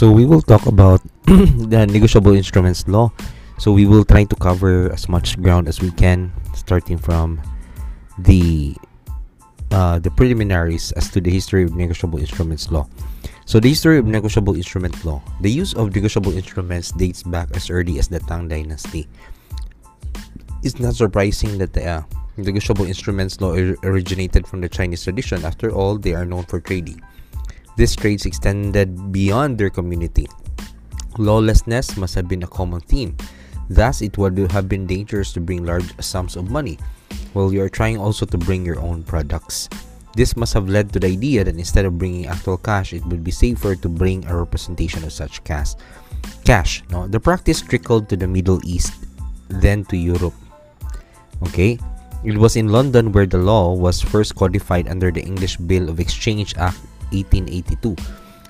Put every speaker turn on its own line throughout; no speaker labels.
So we will talk about the negotiable instruments law. So we will try to cover as much ground as we can, starting from the uh, the preliminaries as to the history of negotiable instruments law. So the history of negotiable instrument law. The use of negotiable instruments dates back as early as the Tang Dynasty. It's not surprising that the uh, negotiable instruments law originated from the Chinese tradition. After all, they are known for trading. These trades extended beyond their community. Lawlessness must have been a common theme. Thus, it would have been dangerous to bring large sums of money, while you are trying also to bring your own products. This must have led to the idea that instead of bringing actual cash, it would be safer to bring a representation of such cash. Cash. No, the practice trickled to the Middle East, then to Europe. Okay, it was in London where the law was first codified under the English Bill of Exchange Act 1882,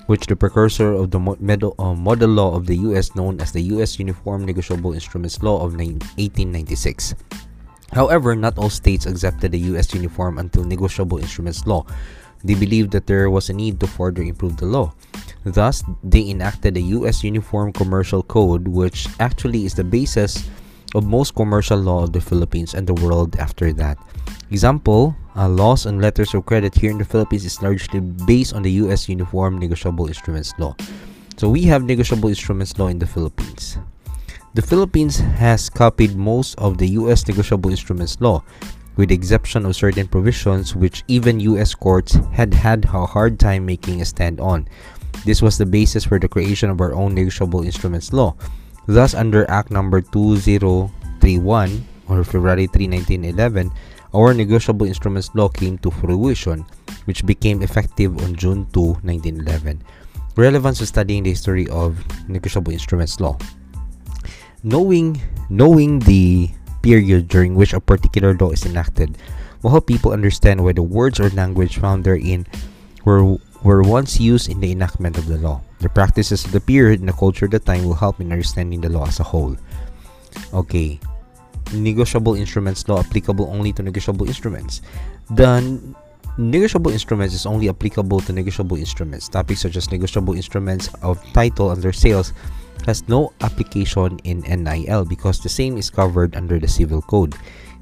which the precursor of the model, uh, model law of the U.S. known as the U.S. Uniform Negotiable Instruments Law of 1896. However, not all states accepted the U.S. uniform until negotiable instruments law. They believed that there was a need to further improve the law. Thus, they enacted the U.S. Uniform Commercial Code, which actually is the basis of most commercial law of the Philippines and the world after that. Example, uh, laws on letters of credit here in the Philippines is largely based on the U.S. Uniform Negotiable Instruments Law. So we have negotiable instruments law in the Philippines. The Philippines has copied most of the US negotiable instruments law, with the exception of certain provisions which even US courts had had a hard time making a stand on. This was the basis for the creation of our own negotiable instruments law. Thus, under Act Number 2031 or February 3, 1911, our negotiable instruments law came to fruition, which became effective on June 2, 1911. Relevance to studying the history of negotiable instruments law knowing knowing the period during which a particular law is enacted will help people understand why the words or language found therein were were once used in the enactment of the law. The practices of the period and the culture of the time will help in understanding the law as a whole. Okay. Negotiable instruments law applicable only to negotiable instruments. The negotiable instruments is only applicable to negotiable instruments. Topics such as negotiable instruments of title under sales has no application in NIL because the same is covered under the Civil Code.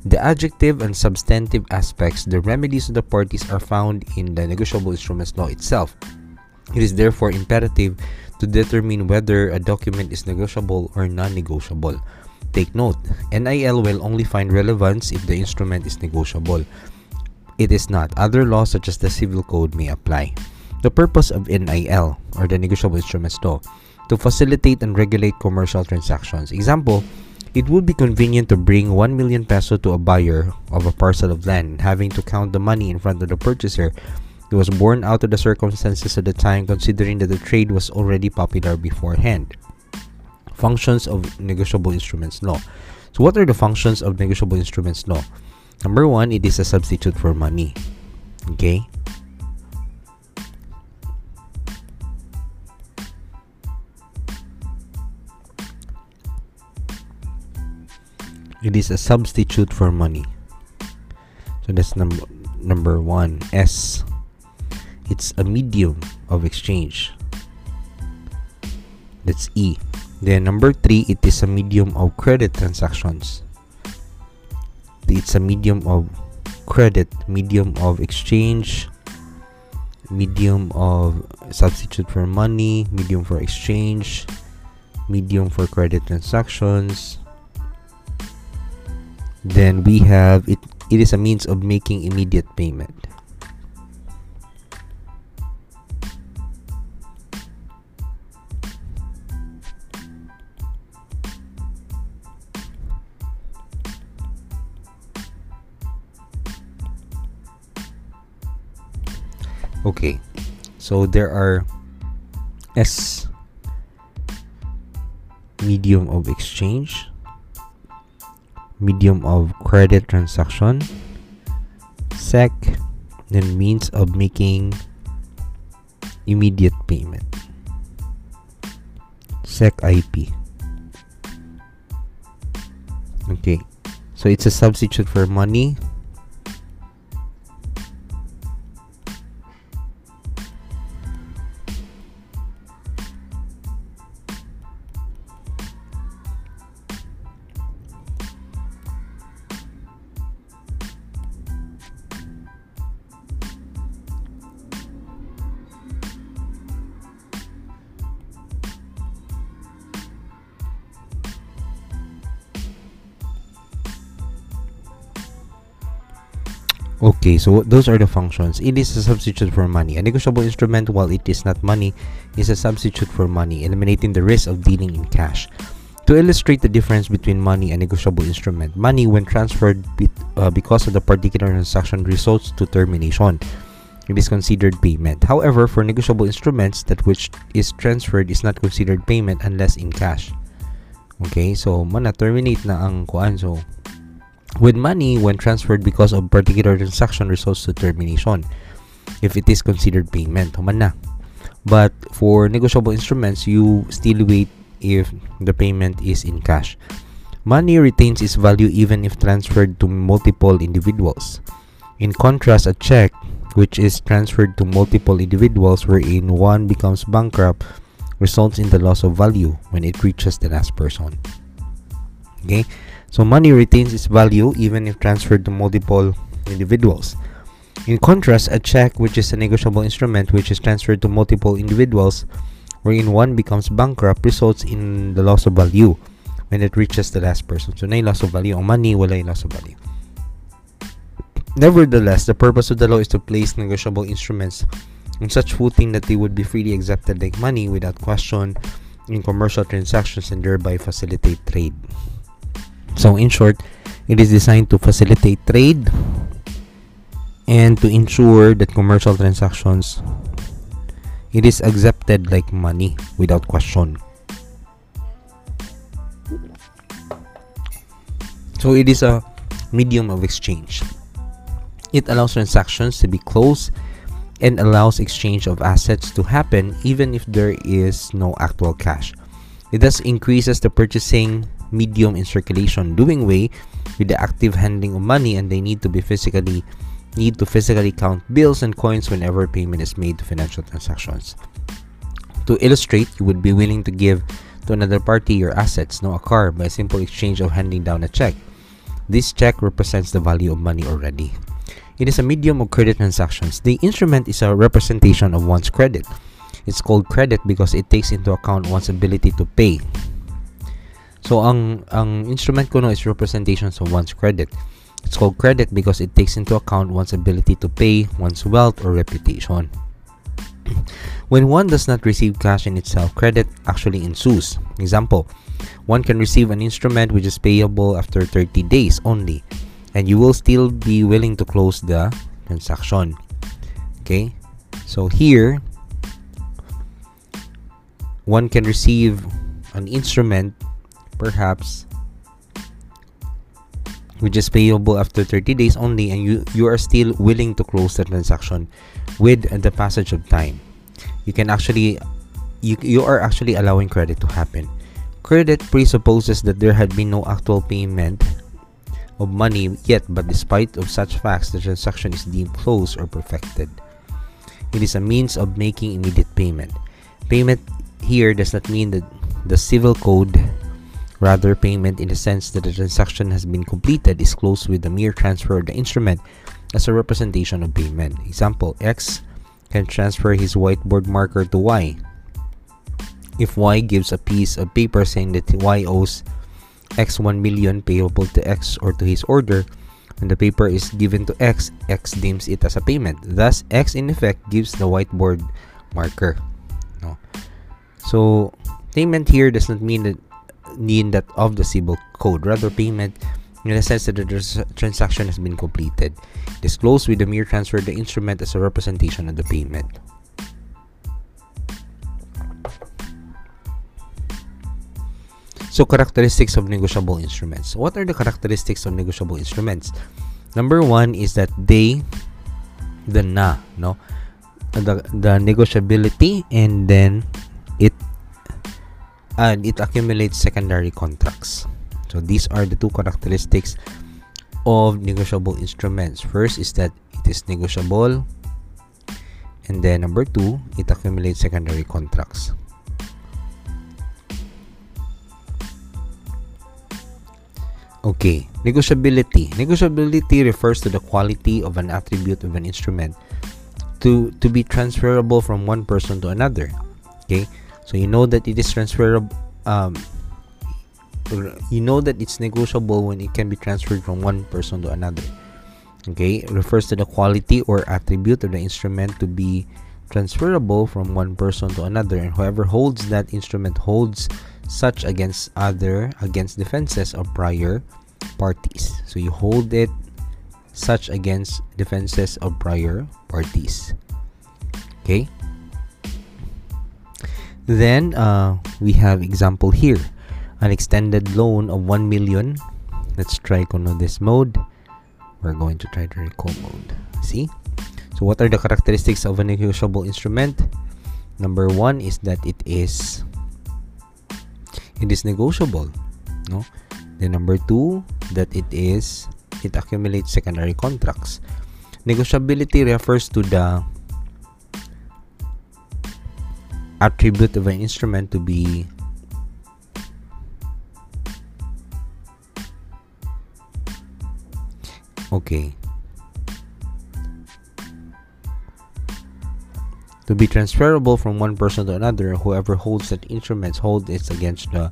The adjective and substantive aspects, the remedies of the parties are found in the negotiable instruments law itself. It is therefore imperative to determine whether a document is negotiable or non negotiable. Take note, NIL will only find relevance if the instrument is negotiable. It is not. Other laws such as the Civil Code may apply. The purpose of NIL, or the Negotiable Instruments Law, to facilitate and regulate commercial transactions. Example, it would be convenient to bring 1 million peso to a buyer of a parcel of land, having to count the money in front of the purchaser. It was born out of the circumstances of the time, considering that the trade was already popular beforehand. Functions of negotiable instruments law. So, what are the functions of negotiable instruments law? Number one, it is a substitute for money. Okay, it is a substitute for money. So that's number number one s. It's a medium of exchange. That's e. Then number three it is a medium of credit transactions. It's a medium of credit medium of exchange medium of substitute for money medium for exchange medium for credit transactions then we have it it is a means of making immediate payment. Okay so there are s medium of exchange medium of credit transaction. Sec then means of making immediate payment. Sec ip okay so it's a substitute for money Okay, so those are the functions. It is a substitute for money. A negotiable instrument, while it is not money, is a substitute for money, eliminating the risk of dealing in cash. To illustrate the difference between money and negotiable instrument, money, when transferred be, uh, because of the particular transaction, results to termination. It is considered payment. However, for negotiable instruments, that which is transferred is not considered payment unless in cash. Okay, so mana terminate na ang kuan so with money when transferred because of particular transaction results to termination if it is considered payment human na. But for negotiable instruments you still wait if the payment is in cash. Money retains its value even if transferred to multiple individuals. In contrast a check which is transferred to multiple individuals wherein one becomes bankrupt results in the loss of value when it reaches the last person. Okay, so money retains its value even if transferred to multiple individuals. In contrast, a check, which is a negotiable instrument which is transferred to multiple individuals, wherein one becomes bankrupt, results in the loss of value when it reaches the last person. So, na loss of value. Ang money, wala yung loss of value. Nevertheless, the purpose of the law is to place negotiable instruments on such footing that they would be freely accepted like money without question in commercial transactions and thereby facilitate trade. So, in short, it is designed to facilitate trade and to ensure that commercial transactions it is accepted like money without question. So it is a medium of exchange. It allows transactions to be closed and allows exchange of assets to happen even if there is no actual cash. It thus increases the purchasing medium in circulation, doing way with the active handling of money and they need to be physically need to physically count bills and coins whenever payment is made to financial transactions. To illustrate, you would be willing to give to another party your assets, no a car, by a simple exchange of handing down a check. This check represents the value of money already. It is a medium of credit transactions. The instrument is a representation of one's credit. It's called credit because it takes into account one's ability to pay. So ang ang instrument ko no is representations of one's credit. It's called credit because it takes into account one's ability to pay, one's wealth or reputation. when one does not receive cash in itself, credit actually ensues. Example, one can receive an instrument which is payable after 30 days only and you will still be willing to close the transaction okay so here one can receive an instrument perhaps which is payable after 30 days only and you you are still willing to close the transaction with the passage of time you can actually you, you are actually allowing credit to happen credit presupposes that there had been no actual payment of money yet, but despite of such facts, the transaction is deemed closed or perfected. It is a means of making immediate payment. Payment here does not mean that the civil code, rather payment in the sense that the transaction has been completed is closed with the mere transfer of the instrument as a representation of payment. Example, X can transfer his whiteboard marker to Y. If Y gives a piece of paper saying that Y owes X 1 million payable to X or to his order. When the paper is given to X, X deems it as a payment. Thus, X in effect gives the whiteboard marker. No. So, payment here does not mean that mean that of the civil code. Rather, payment in the sense that the transaction has been completed. Disclosed with the mere transfer the instrument as a representation of the payment. So, characteristics of negotiable instruments. What are the characteristics of negotiable instruments? Number one is that they, the na, no, the the negotiability, and then and it accumulates secondary contracts. So these are the two characteristics of negotiable instruments. First is that it is negotiable, and then number two, it accumulates secondary contracts. Okay, negotiability. Negotiability refers to the quality of an attribute of an instrument to to be transferable from one person to another. Okay, so you know that it is transferable. Um, you know that it's negotiable when it can be transferred from one person to another. Okay, refers to the quality or attribute of the instrument to be transferable from one person to another, and whoever holds that instrument holds such against other against defenses of prior parties. So you hold it such against defenses of prior parties. Okay. Then uh, we have example here, an extended loan of 1 million. Let's try kuno this mode. We're going to try the recall mode. See? So what are the characteristics of a negotiable instrument? Number one is that it is it is negotiable. No? Then number two, that it is it accumulates secondary contracts. Negotiability refers to the attribute of an instrument to be okay. To be transferable from one person to another whoever holds that instruments hold it against the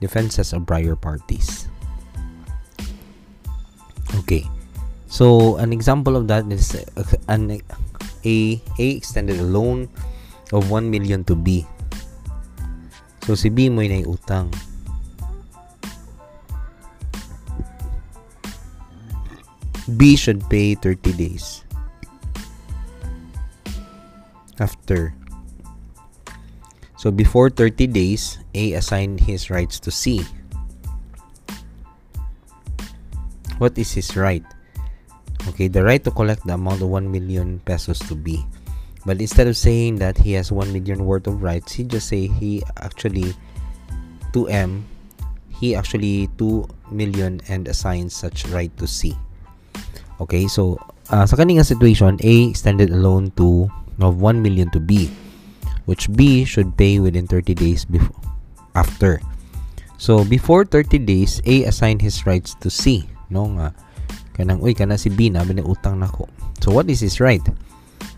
defenses of prior parties. Okay. So an example of that is uh, an a a extended loan of 1 million to B. So si B mo na utang. B should pay 30 days. After. So before 30 days, A assigned his rights to C. What is his right? Okay, the right to collect the amount of 1 million pesos to B. But instead of saying that he has 1 million worth of rights, he just say he actually 2M, he actually 2 million and assigns such right to C. Okay, so uh, sa kaninga situation, A extended a loan to of 1 million to B, which B should pay within 30 days before after. So before 30 days, A assigned his rights to C. No nga kanang uy kana si B na utang nako. So what is his right?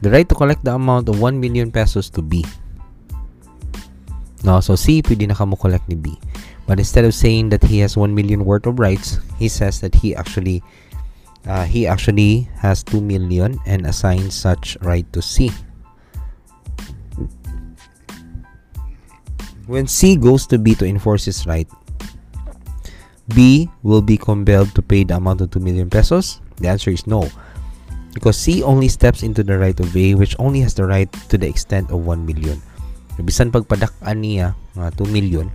The right to collect the amount of 1 million pesos to B. No, so C, pwede na ka collect ni B. But instead of saying that he has 1 million worth of rights, he says that he actually uh, he actually has 2 million and assigns such right to C. When C goes to B to enforce his right, B will be compelled to pay the amount of 2 million pesos? The answer is no because C only steps into the right of A which only has the right to the extent of 1 million. Bisan pagpadak-an niya nga 2 million.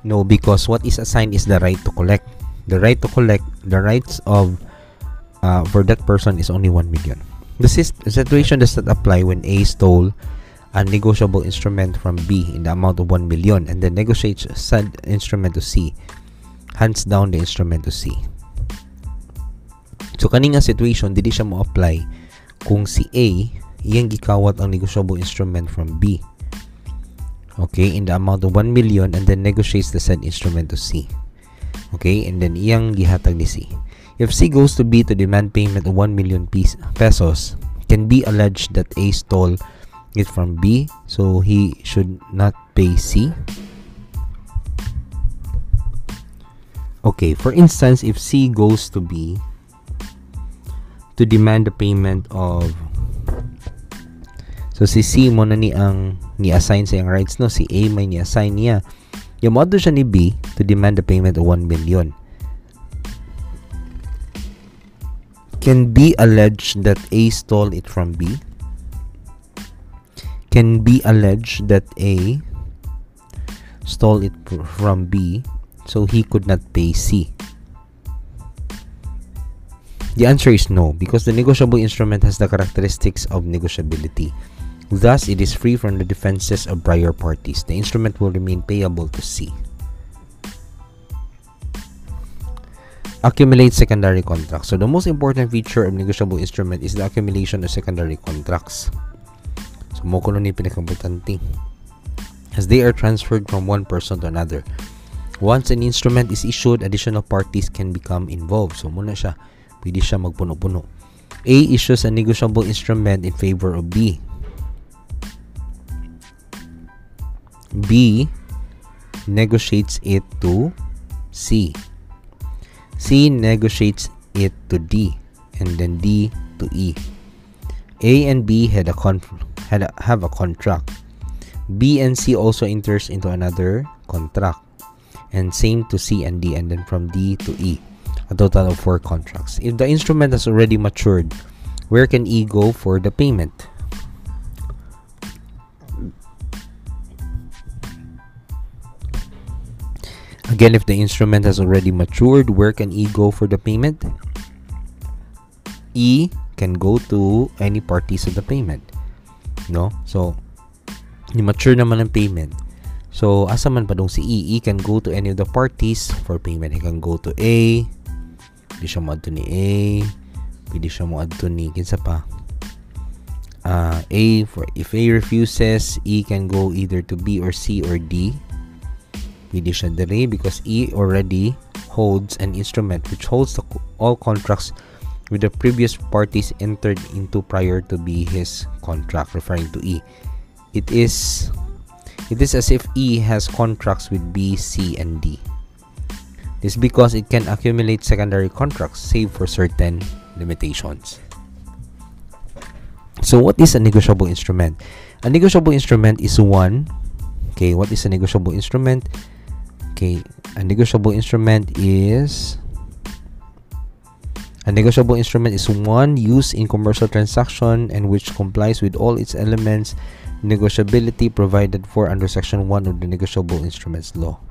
No, because what is assigned is the right to collect. The right to collect, the rights of uh, for that person is only 1 million. The situation does not apply when A stole a negotiable instrument from B in the amount of 1 million and then negotiates said instrument to C, hands down the instrument to C. So kani nga situation dili siya mo apply kung si A iyang gikawat ang negotiable instrument from B. Okay, in the amount of 1 million and then negotiates the said instrument to C. Okay, and then iyang gihatag ni C. If C goes to B to demand payment of 1 million pesos, can be alleged that A stole it from B, so he should not pay C. Okay, for instance, if C goes to B to demand the payment of So si C mo na ni ang ni-assign sa yung rights no si A may ni-assign niya. Yung modo siya ni B to demand the payment of 1 million. Can be alleged that A stole it from B. Can be alleged that A stole it from B so he could not pay C. The answer is no, because the negotiable instrument has the characteristics of negotiability. Thus, it is free from the defenses of prior parties. The instrument will remain payable to C. Accumulate secondary contracts. So, the most important feature of negotiable instrument is the accumulation of secondary contracts. So, mo kuno ni pinakaimportante. As they are transferred from one person to another. Once an instrument is issued, additional parties can become involved. So, muna siya pwede siya magpuno-puno. A issues a negotiable instrument in favor of B. B negotiates it to C. C negotiates it to D and then D to E. A and B had a con had a, have a contract. B and C also enters into another contract. And same to C and D and then from D to E. A total of four contracts. If the instrument has already matured, where can E go for the payment? Again, if the instrument has already matured, where can E go for the payment? E can go to any parties of the payment. No? So, mature naman ang payment. So, asa man pa dong si E? E can go to any of the parties for payment. He can go to A. Pwede siya mo ni A. Pwede siya mo ni kinsa pa. Uh, A for if A refuses, E can go either to B or C or D. Pwede siya dere because E already holds an instrument which holds the, all contracts with the previous parties entered into prior to be his contract referring to E. It is it is as if E has contracts with B, C, and D. Is because it can accumulate secondary contracts save for certain limitations. So what is a negotiable instrument? A negotiable instrument is one. Okay, what is a negotiable instrument? Okay, a negotiable instrument is a negotiable instrument is one used in commercial transaction and which complies with all its elements negotiability provided for under section 1 of the negotiable instruments law.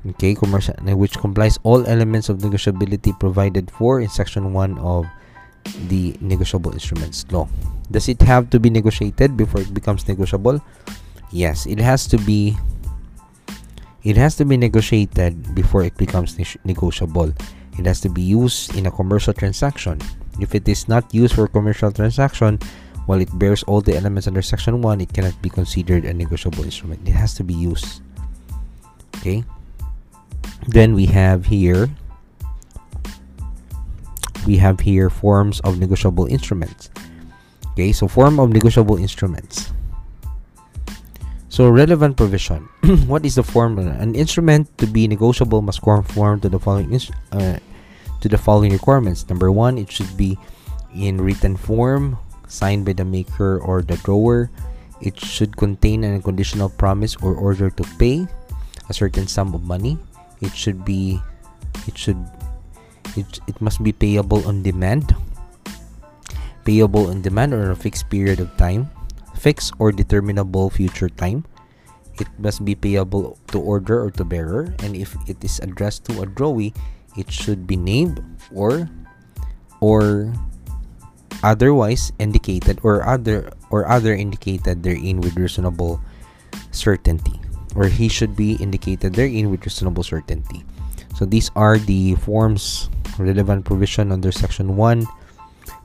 Okay, commercial which complies all elements of negotiability provided for in section 1 of the negotiable instruments law. Does it have to be negotiated before it becomes negotiable? Yes, it has to be it has to be negotiated before it becomes ne negotiable. It has to be used in a commercial transaction. If it is not used for commercial transaction, while it bears all the elements under section 1, it cannot be considered a negotiable instrument. It has to be used. Okay? Then we have here we have here forms of negotiable instruments. Okay, so form of negotiable instruments. So relevant provision. what is the formula? An instrument to be negotiable must conform to the following uh, to the following requirements. Number one, it should be in written form, signed by the maker or the drawer. It should contain an unconditional promise or order to pay a certain sum of money. It should be it should it, it must be payable on demand. Payable on demand or a fixed period of time fixed or determinable future time. It must be payable to order or to bearer, and if it is addressed to a drawee, it should be named or or otherwise indicated or other or other indicated therein with reasonable certainty or he should be indicated therein with reasonable certainty so these are the forms relevant provision under section 1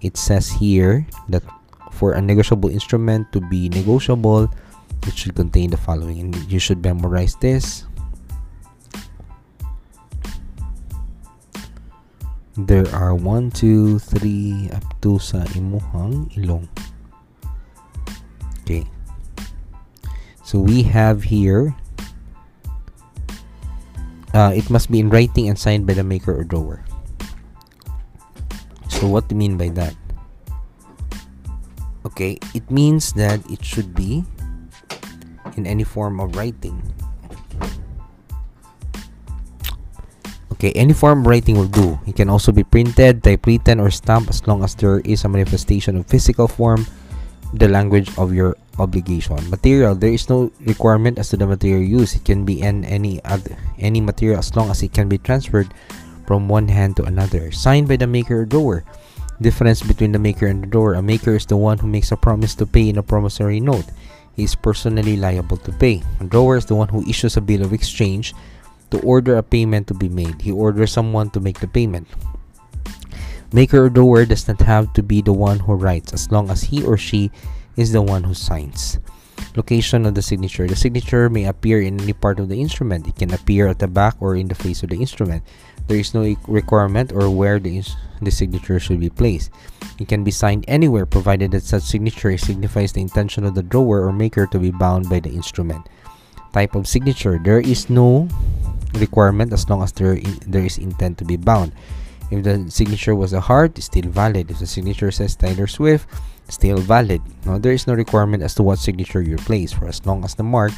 it says here that for a negotiable instrument to be negotiable, it should contain the following. And you should memorize this. There are 1, 2, 3, up to sa imuhang ilong. Okay. So we have here, uh, it must be in writing and signed by the maker or drawer. So what do you mean by that? okay it means that it should be in any form of writing okay any form of writing will do it can also be printed typewritten or stamped as long as there is a manifestation of physical form the language of your obligation material there is no requirement as to the material used it can be in any any material as long as it can be transferred from one hand to another signed by the maker or drawer Difference between the maker and the drawer. A maker is the one who makes a promise to pay in a promissory note. He is personally liable to pay. A drawer is the one who issues a bill of exchange to order a payment to be made. He orders someone to make the payment. Maker or drawer does not have to be the one who writes as long as he or she is the one who signs. Location of the signature. The signature may appear in any part of the instrument. It can appear at the back or in the face of the instrument. There is no requirement or where the the signature should be placed. It can be signed anywhere provided that such signature signifies the intention of the drawer or maker to be bound by the instrument. Type of signature There is no requirement as long as there, there is intent to be bound. If the signature was a heart, it's still valid. If the signature says Tyler Swift, still valid. Now, there is no requirement as to what signature you place for as long as the mark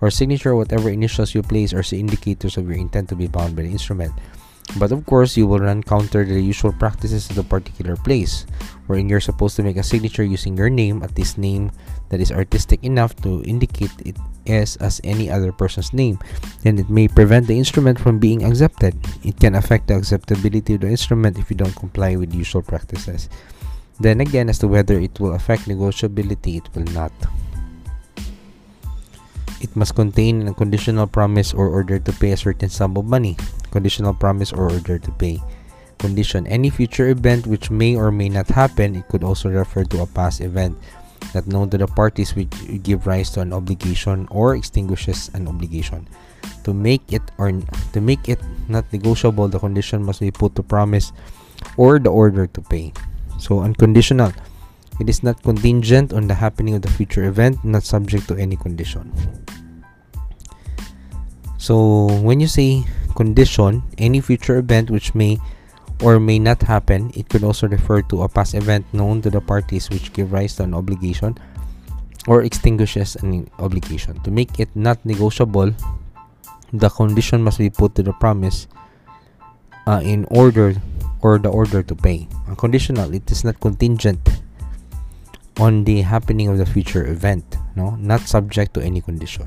or signature whatever initials you place are indicators of your intent to be bound by the instrument. But of course, you will run counter the usual practices of the particular place, wherein you're supposed to make a signature using your name at this name that is artistic enough to indicate it is as any other person's name, and it may prevent the instrument from being accepted. It can affect the acceptability of the instrument if you don't comply with usual practices. Then again, as to whether it will affect negotiability, it will not. It must contain a conditional promise or order to pay a certain sum of money. Conditional promise or order to pay. Condition Any future event which may or may not happen, it could also refer to a past event that known to the parties which give rise to an obligation or extinguishes an obligation. To make it or to make it not negotiable, the condition must be put to promise or the order to pay. So unconditional. It is not contingent on the happening of the future event, not subject to any condition. So when you say condition, any future event which may or may not happen, it could also refer to a past event known to the parties which give rise to an obligation or extinguishes an obligation. To make it not negotiable, the condition must be put to the promise uh, in order or the order to pay. Unconditional, it is not contingent on the happening of the future event, no, not subject to any condition.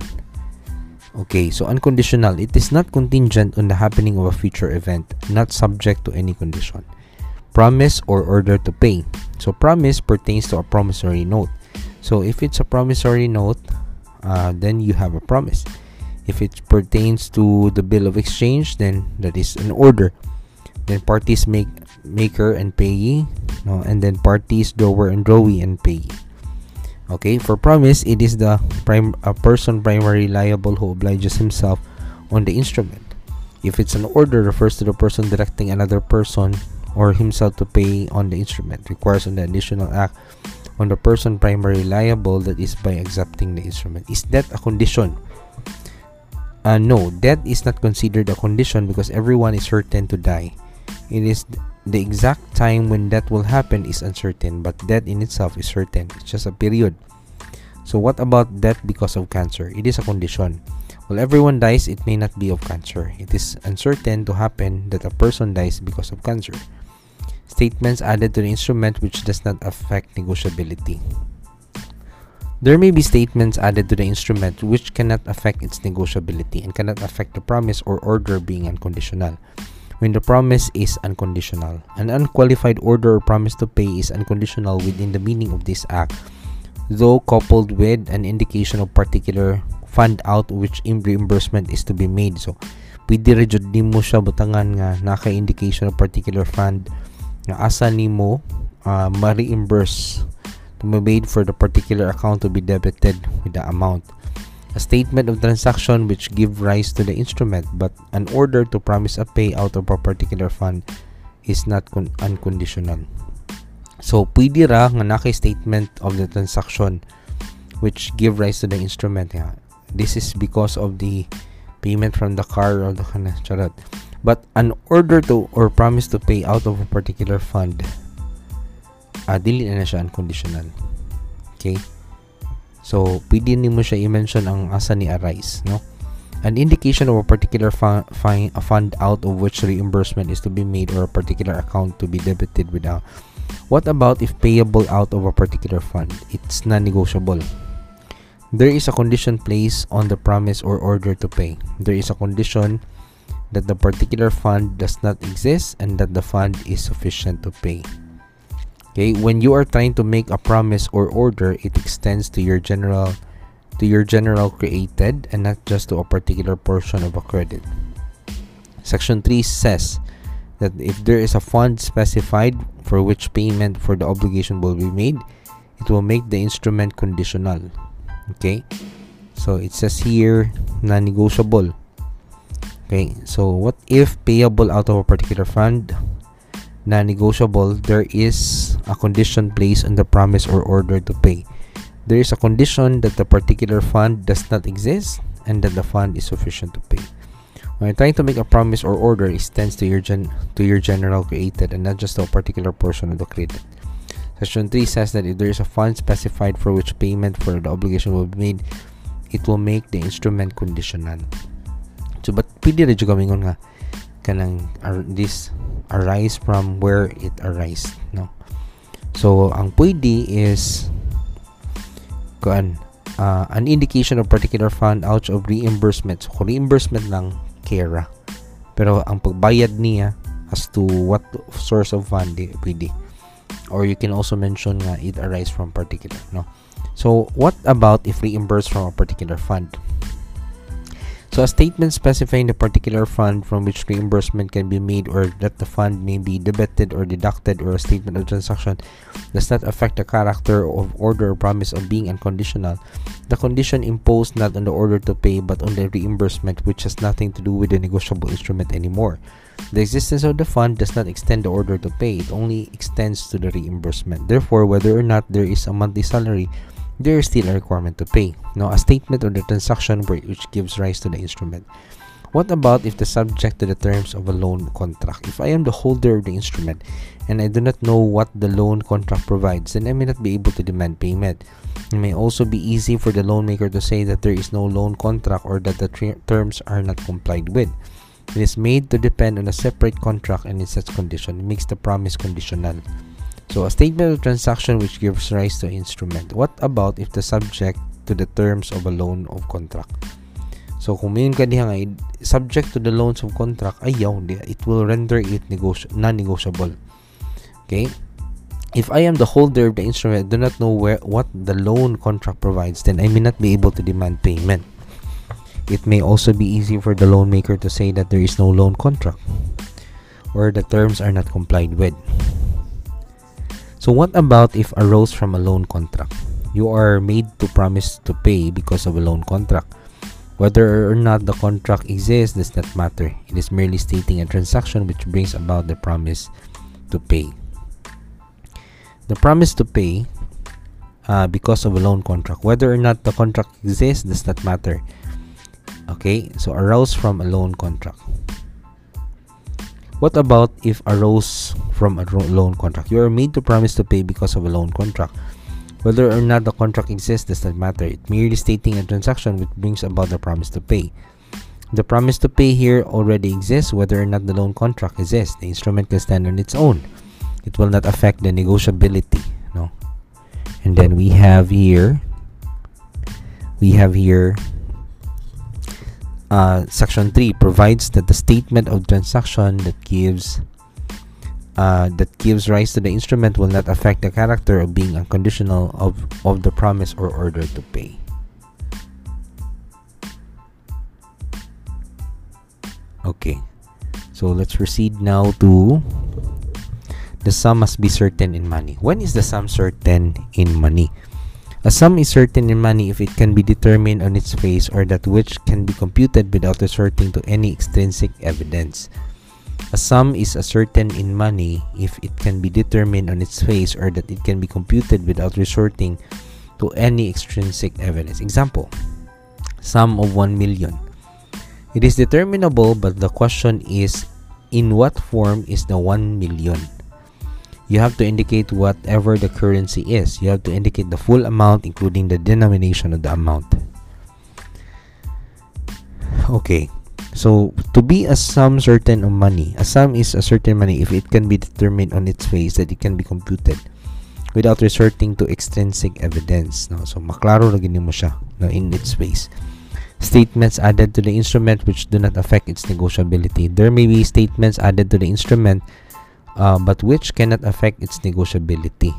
Okay, so unconditional, it is not contingent on the happening of a future event, not subject to any condition. Promise or order to pay. So promise pertains to a promissory note. So if it's a promissory note, uh, then you have a promise. If it pertains to the bill of exchange, then that is an order. Then parties make maker and payee no and then parties drawer and drawee and payee okay for promise it is the prime a person primary liable who obliges himself on the instrument. If it's an order refers to the person directing another person or himself to pay on the instrument requires an additional act on the person primary liable that is by accepting the instrument. Is that a condition? Uh, no that is not considered a condition because everyone is certain to die. It is the exact time when that will happen is uncertain, but death in itself is certain. It's just a period. So what about death because of cancer? It is a condition. While everyone dies, it may not be of cancer. It is uncertain to happen that a person dies because of cancer. Statements added to the instrument which does not affect negotiability. There may be statements added to the instrument which cannot affect its negotiability and cannot affect the promise or order being unconditional when the promise is unconditional. An unqualified order or promise to pay is unconditional within the meaning of this act, though coupled with an indication of particular fund out which reimbursement is to be made. So, pwede rin di mo siya butangan nga naka-indication of particular fund nga asa nimo uh, ma-reimburse to be made for the particular account to be debited with the amount a statement of transaction which give rise to the instrument, but an order to promise a payout of a particular fund is not con- unconditional. So, pwede ra nga naka statement of the transaction which give rise to the instrument. Yeah. This is because of the payment from the car or the charot. But an order to or promise to pay out of a particular fund, uh, dili na siya unconditional. Okay? So, pwede mo siya i-mention ang asa ni arise, no? An indication of a particular fund out of which reimbursement is to be made or a particular account to be debited without. What about if payable out of a particular fund? It's non-negotiable. There is a condition placed on the promise or order to pay. There is a condition that the particular fund does not exist and that the fund is sufficient to pay. Okay, when you are trying to make a promise or order, it extends to your general to your general created and not just to a particular portion of a credit. Section 3 says that if there is a fund specified for which payment for the obligation will be made, it will make the instrument conditional. Okay? So it says here non-negotiable. Okay, so what if payable out of a particular fund non-negotiable, there is a condition placed on the promise or order to pay. There is a condition that the particular fund does not exist and that the fund is sufficient to pay. When trying to make a promise or order it extends to your gen to your general created and not just to a particular of the created. Section 3 says that if there is a fund specified for which payment for the obligation will be made, it will make the instrument conditional. So, but pwede rin yung gamingon nga kanang ar, this arise from where it arise, no? So, ang pwede is kuan uh, an indication of particular fund out of reimbursement. So, kung reimbursement lang, kera. Pero ang pagbayad niya as to what source of fund pwede. Or you can also mention nga it arise from particular, no? So, what about if reimbursed from a particular fund? So, a statement specifying the particular fund from which reimbursement can be made or that the fund may be debited or deducted or a statement of transaction does not affect the character of order or promise of being unconditional. The condition imposed not on the order to pay but on the reimbursement which has nothing to do with the negotiable instrument anymore. The existence of the fund does not extend the order to pay, it only extends to the reimbursement. Therefore, whether or not there is a monthly salary there is still a requirement to pay. Now, a statement of the transaction which gives rise to the instrument. What about if the subject to the terms of a loan contract? If I am the holder of the instrument and I do not know what the loan contract provides, then I may not be able to demand payment. It may also be easy for the loan maker to say that there is no loan contract or that the terms are not complied with. It is made to depend on a separate contract and in such condition, it makes the promise conditional. So a statement of transaction which gives rise to an instrument. What about if the subject to the terms of a loan of contract? So kung mayon ka diha nga subject to the loans of contract ayaw it will render it non-negotiable. Okay? If I am the holder of the instrument, I do not know where what the loan contract provides, then I may not be able to demand payment. It may also be easy for the loan maker to say that there is no loan contract or the terms are not complied with. So what about if arose from a loan contract? You are made to promise to pay because of a loan contract. Whether or not the contract exists does not matter. It is merely stating a transaction which brings about the promise to pay. The promise to pay uh, because of a loan contract. Whether or not the contract exists does not matter. Okay, so arose from a loan contract. What about if arose from a loan contract? You are made to promise to pay because of a loan contract. Whether or not the contract exists does not matter. It merely stating a transaction which brings about the promise to pay. The promise to pay here already exists whether or not the loan contract exists. The instrument can stand on its own. It will not affect the negotiability. No. And then we have here we have here uh, section 3 provides that the statement of transaction that gives uh, that gives rise to the instrument will not affect the character of being unconditional of, of the promise or order to pay. Okay, so let's proceed now to the sum must be certain in money. When is the sum certain in money? A sum is certain in money if it can be determined on its face or that which can be computed without resorting to any extrinsic evidence. A sum is a certain in money if it can be determined on its face or that it can be computed without resorting to any extrinsic evidence. Example Sum of 1 million. It is determinable, but the question is in what form is the 1 million? You have to indicate whatever the currency is. You have to indicate the full amount, including the denomination of the amount. Okay, so to be a sum certain of money, a sum is a certain money if it can be determined on its face that it can be computed without resorting to extrinsic evidence. No? So, maklaro na mo siya no, in its face. Statements added to the instrument which do not affect its negotiability. There may be statements added to the instrument uh, but which cannot affect its negotiability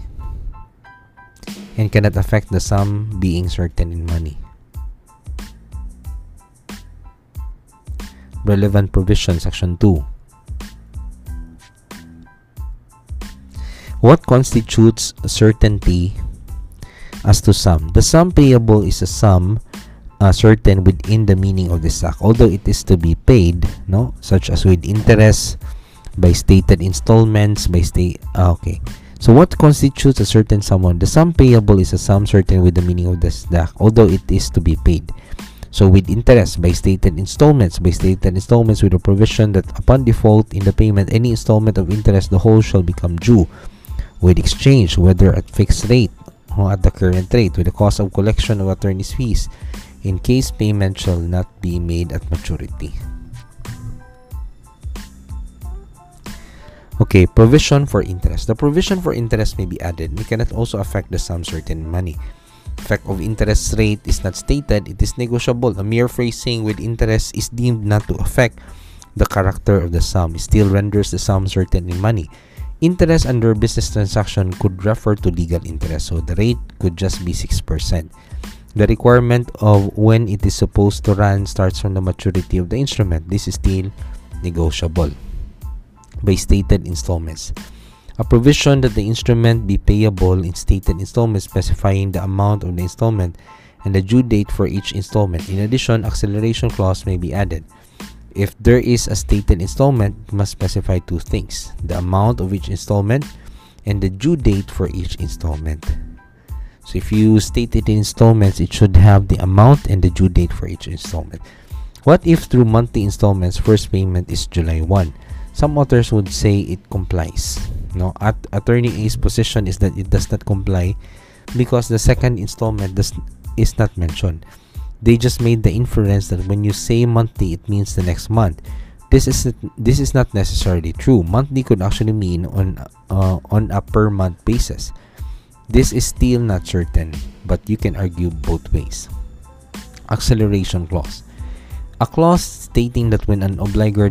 and cannot affect the sum being certain in money. Relevant provision, section 2. What constitutes certainty as to sum? The sum payable is a sum uh, certain within the meaning of the act, although it is to be paid, no, such as with interest, by stated installments by state ah, okay so what constitutes a certain sum the sum payable is a sum certain with the meaning of the stack although it is to be paid So with interest by stated installments, by stated installments with a provision that upon default in the payment any installment of interest the whole shall become due. With exchange, whether at fixed rate or at the current rate, with the cost of collection of attorney's fees, in case payment shall not be made at maturity. Okay, provision for interest. The provision for interest may be added. It cannot also affect the sum certain money. Effect of interest rate is not stated. It is negotiable. A mere phrasing with interest is deemed not to affect the character of the sum. It still renders the sum certain in money. Interest under business transaction could refer to legal interest, so the rate could just be 6%. The requirement of when it is supposed to run starts from the maturity of the instrument. This is still negotiable by stated installments. A provision that the instrument be payable in stated installments specifying the amount of the installment and the due date for each installment. In addition, acceleration clause may be added. If there is a stated installment, it must specify two things the amount of each installment and the due date for each installment. So if you state it in installments, it should have the amount and the due date for each installment. What if through monthly installments, first payment is July 1? Some authors would say it complies. No, at attorney A's position is that it does not comply because the second installment does is not mentioned. They just made the inference that when you say monthly, it means the next month. This is this is not necessarily true. Monthly could actually mean on uh, on a per month basis. This is still not certain, but you can argue both ways. Acceleration clause. A clause stating that when an obligor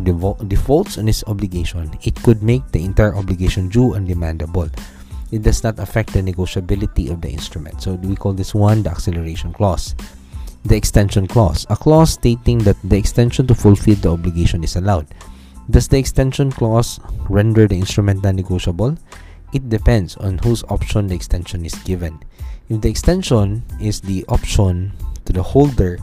defaults on his obligation, it could make the entire obligation due and demandable. It does not affect the negotiability of the instrument. So we call this one the acceleration clause. The extension clause. A clause stating that the extension to fulfill the obligation is allowed. Does the extension clause render the instrument non-negotiable? It depends on whose option the extension is given. If the extension is the option to the holder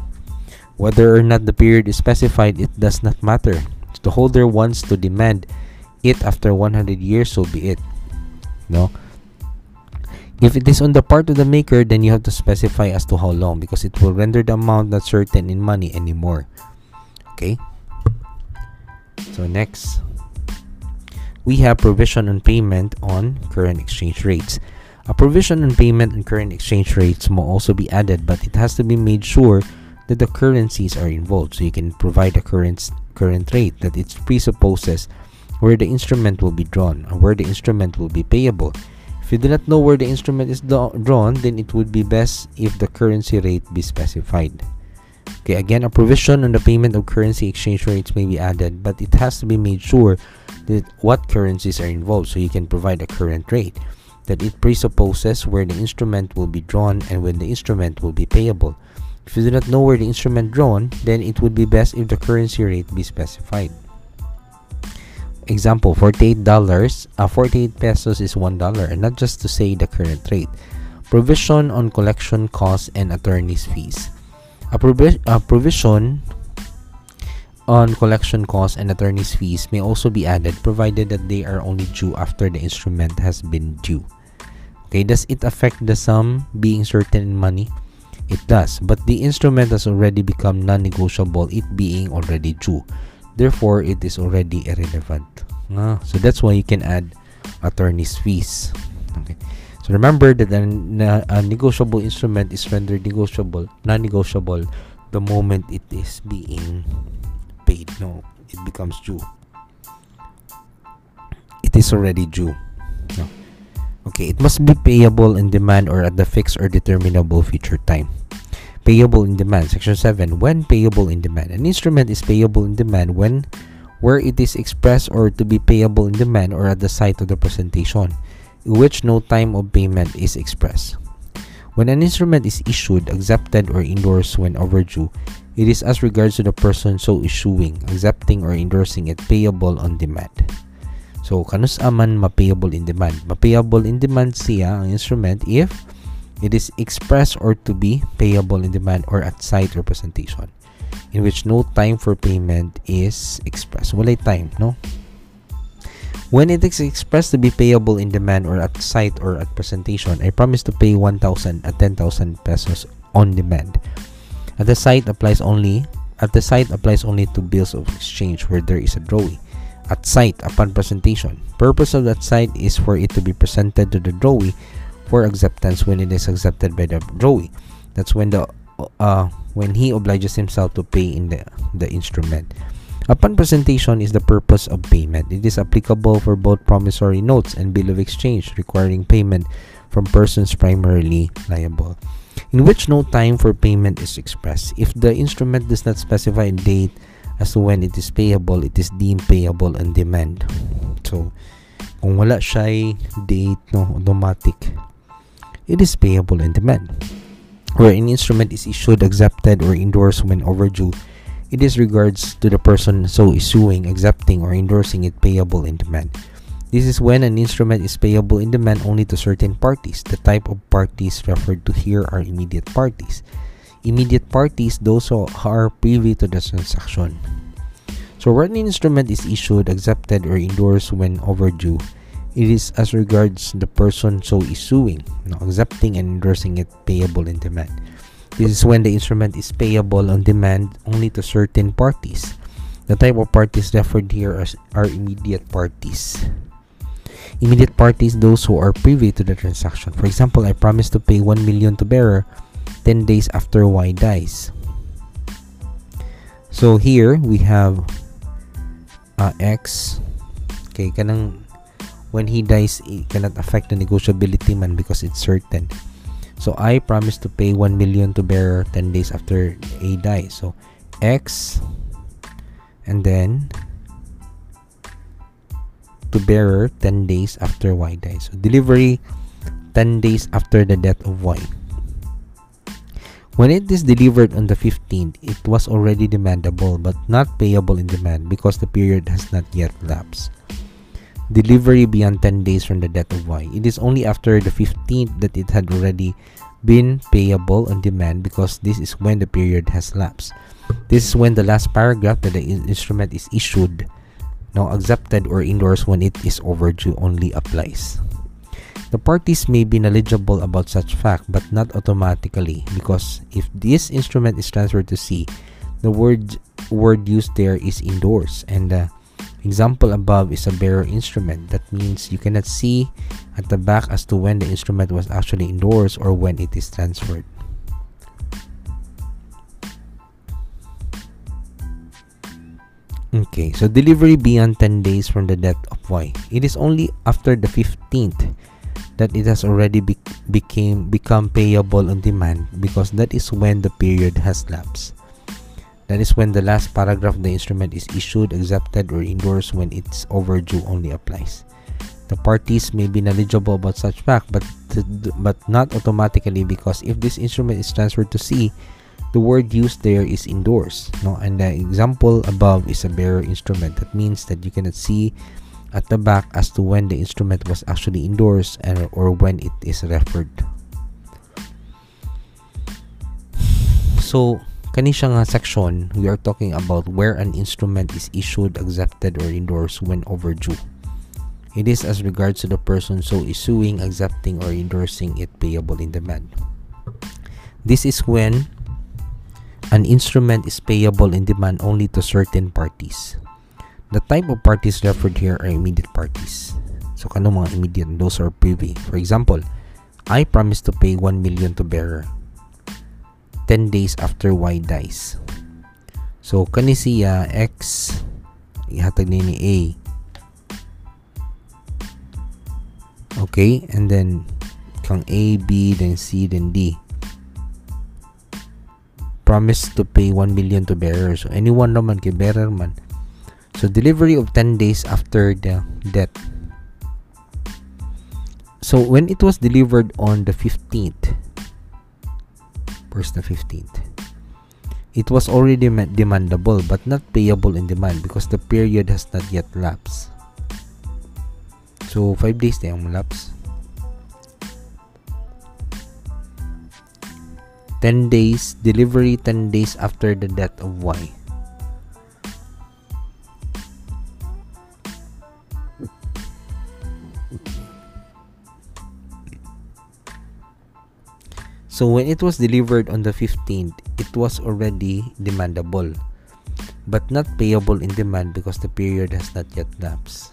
whether or not the period is specified, it does not matter. If the holder wants to demand it after 100 years, so be it. No? If it is on the part of the maker, then you have to specify as to how long because it will render the amount not certain in money anymore. Okay? So next, we have provision on payment on current exchange rates. A provision on payment on current exchange rates may also be added, but it has to be made sure that the currencies are involved. So you can provide a current current rate that it presupposes where the instrument will be drawn or where the instrument will be payable. If you do not know where the instrument is drawn then it would be best if the currency rate be specified. Okay again a provision on the payment of currency exchange rates may be added but it has to be made sure that what currencies are involved. So you can provide a current rate that it presupposes where the instrument will be drawn and when the instrument will be payable if you do not know where the instrument drawn, then it would be best if the currency rate be specified. Example, $48, uh, 48 pesos is $1, and not just to say the current rate. Provision on collection costs and attorney's fees. A, provi a provision on collection costs and attorney's fees may also be added provided that they are only due after the instrument has been due. Okay, does it affect the sum being certain in money? It does, but the instrument has already become non-negotiable, it being already due. Therefore, it is already irrelevant. Ah, so that's why you can add attorney's fees. Okay. So remember that a, a negotiable instrument is rendered negotiable, non-negotiable the moment it is being paid. No, it becomes due. It is already due. No. Okay, it must be payable in demand or at the fixed or determinable future time. Payable in demand. Section 7. When payable in demand. An instrument is payable in demand when where it is expressed or to be payable in demand or at the sight of the presentation, in which no time of payment is expressed. When an instrument is issued, accepted, or endorsed when overdue, it is as regards to the person so issuing, accepting, or endorsing it payable on demand. So, kanus aman mapayable in demand. Mapayable in demand siya ang instrument if it is expressed or to be payable in demand or at sight representation in which no time for payment is expressed. Walay time, no? When it is expressed to be payable in demand or at sight or at presentation, I promise to pay 1,000 at 10,000 pesos on demand. At the sight applies only at the sight applies only to bills of exchange where there is a drawee. At sight upon presentation. Purpose of that sight is for it to be presented to the drawee for acceptance when it is accepted by the drawee. That's when the uh, when he obliges himself to pay in the, the instrument. Upon presentation is the purpose of payment. It is applicable for both promissory notes and bill of exchange requiring payment from persons primarily liable, in which no time for payment is expressed. If the instrument does not specify a date as to when it is payable, it is deemed payable on demand. So, kung wala siya date no automatic, it is payable on demand. Where an instrument is issued, accepted, or endorsed when overdue, it is regards to the person so issuing, accepting, or endorsing it payable in demand. This is when an instrument is payable in demand only to certain parties. The type of parties referred to here are immediate parties. Immediate parties, those who are privy to the transaction. So, when an instrument is issued, accepted, or endorsed when overdue, it is as regards the person so issuing, no, accepting and endorsing it payable in demand. This is when the instrument is payable on demand only to certain parties. The type of parties referred here are, are immediate parties. Immediate parties, those who are privy to the transaction. For example, I promise to pay 1 million to bearer 10 days after Y dies. So here we have uh, X. Okay, kanang when he dies, it cannot affect the negotiability man because it's certain. So I promise to pay 1 million to bearer 10 days after A dies. So X and then to bearer 10 days after Y dies. So delivery 10 days after the death of Y. When it is delivered on the 15th, it was already demandable but not payable in demand because the period has not yet lapsed delivery beyond 10 days from the death of Y. It is only after the 15th that it had already been payable on demand because this is when the period has lapsed. This is when the last paragraph that the instrument is issued, now accepted or endorsed when it is overdue only applies. The parties may be knowledgeable about such fact but not automatically because if this instrument is transferred to C, the word word used there is endorsed and the Example above is a bearer instrument. That means you cannot see at the back as to when the instrument was actually endorsed or when it is transferred. Okay, so delivery beyond 10 days from the death of Y. It is only after the 15th that it has already be became become payable on demand because that is when the period has lapsed. That is when the last paragraph of the instrument is issued, accepted, or endorsed when its overdue only applies. The parties may be knowledgeable about such fact, but but not automatically because if this instrument is transferred to C, the word used there is endorsed. No, and the example above is a bearer instrument. That means that you cannot see at the back as to when the instrument was actually endorsed and or when it is referred. So Kani siya nga section, we are talking about where an instrument is issued, accepted, or endorsed when overdue. It is as regards to the person so issuing, accepting, or endorsing it payable in demand. This is when an instrument is payable in demand only to certain parties. The type of parties referred here are immediate parties. So, kano mga immediate? Those are privy. For example, I promise to pay 1 million to bearer 10 days after Y dies. So, kani siya X ihatag ni ni A. Okay, and then kang A, B, then C, then D. Promise to pay 1 million to bearer. So, anyone naman kay bearer man. So, delivery of 10 days after the death. So, when it was delivered on the 15th, verse the 15th. It was already demandable but not payable in demand because the period has not yet lapsed. So, 5 days na yung lapse. 10 days, delivery 10 days after the death of Y. So when it was delivered on the 15th, it was already demandable but not payable in demand because the period has not yet lapsed.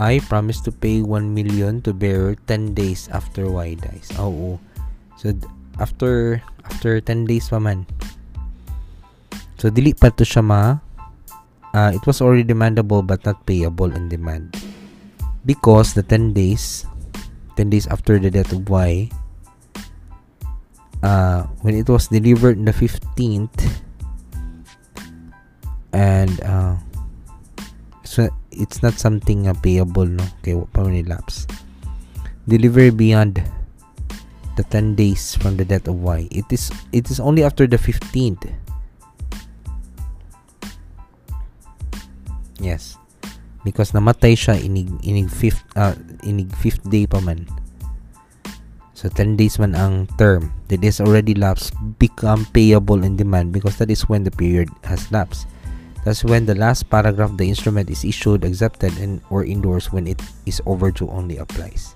I promise to pay 1 million to bearer 10 days after Y dies. Oo. So, after after 10 days pa man. So, dili pa to siya ma. Uh, it was already demandable but not payable in demand. Because the 10 days, 10 days after the death of Y, uh, when it was delivered on the 15th, and uh, so it's not something uh, payable no okay pa lapse delivery beyond the 10 days from the death of y. It is it is only after the 15th yes because namatay siya inig inig fifth uh, inig fifth day pa man so 10 days man ang term that is already lapsed become payable in demand because that is when the period has lapsed Thus, when the last paragraph the instrument is issued, accepted, and or endorsed when it is overdue only applies.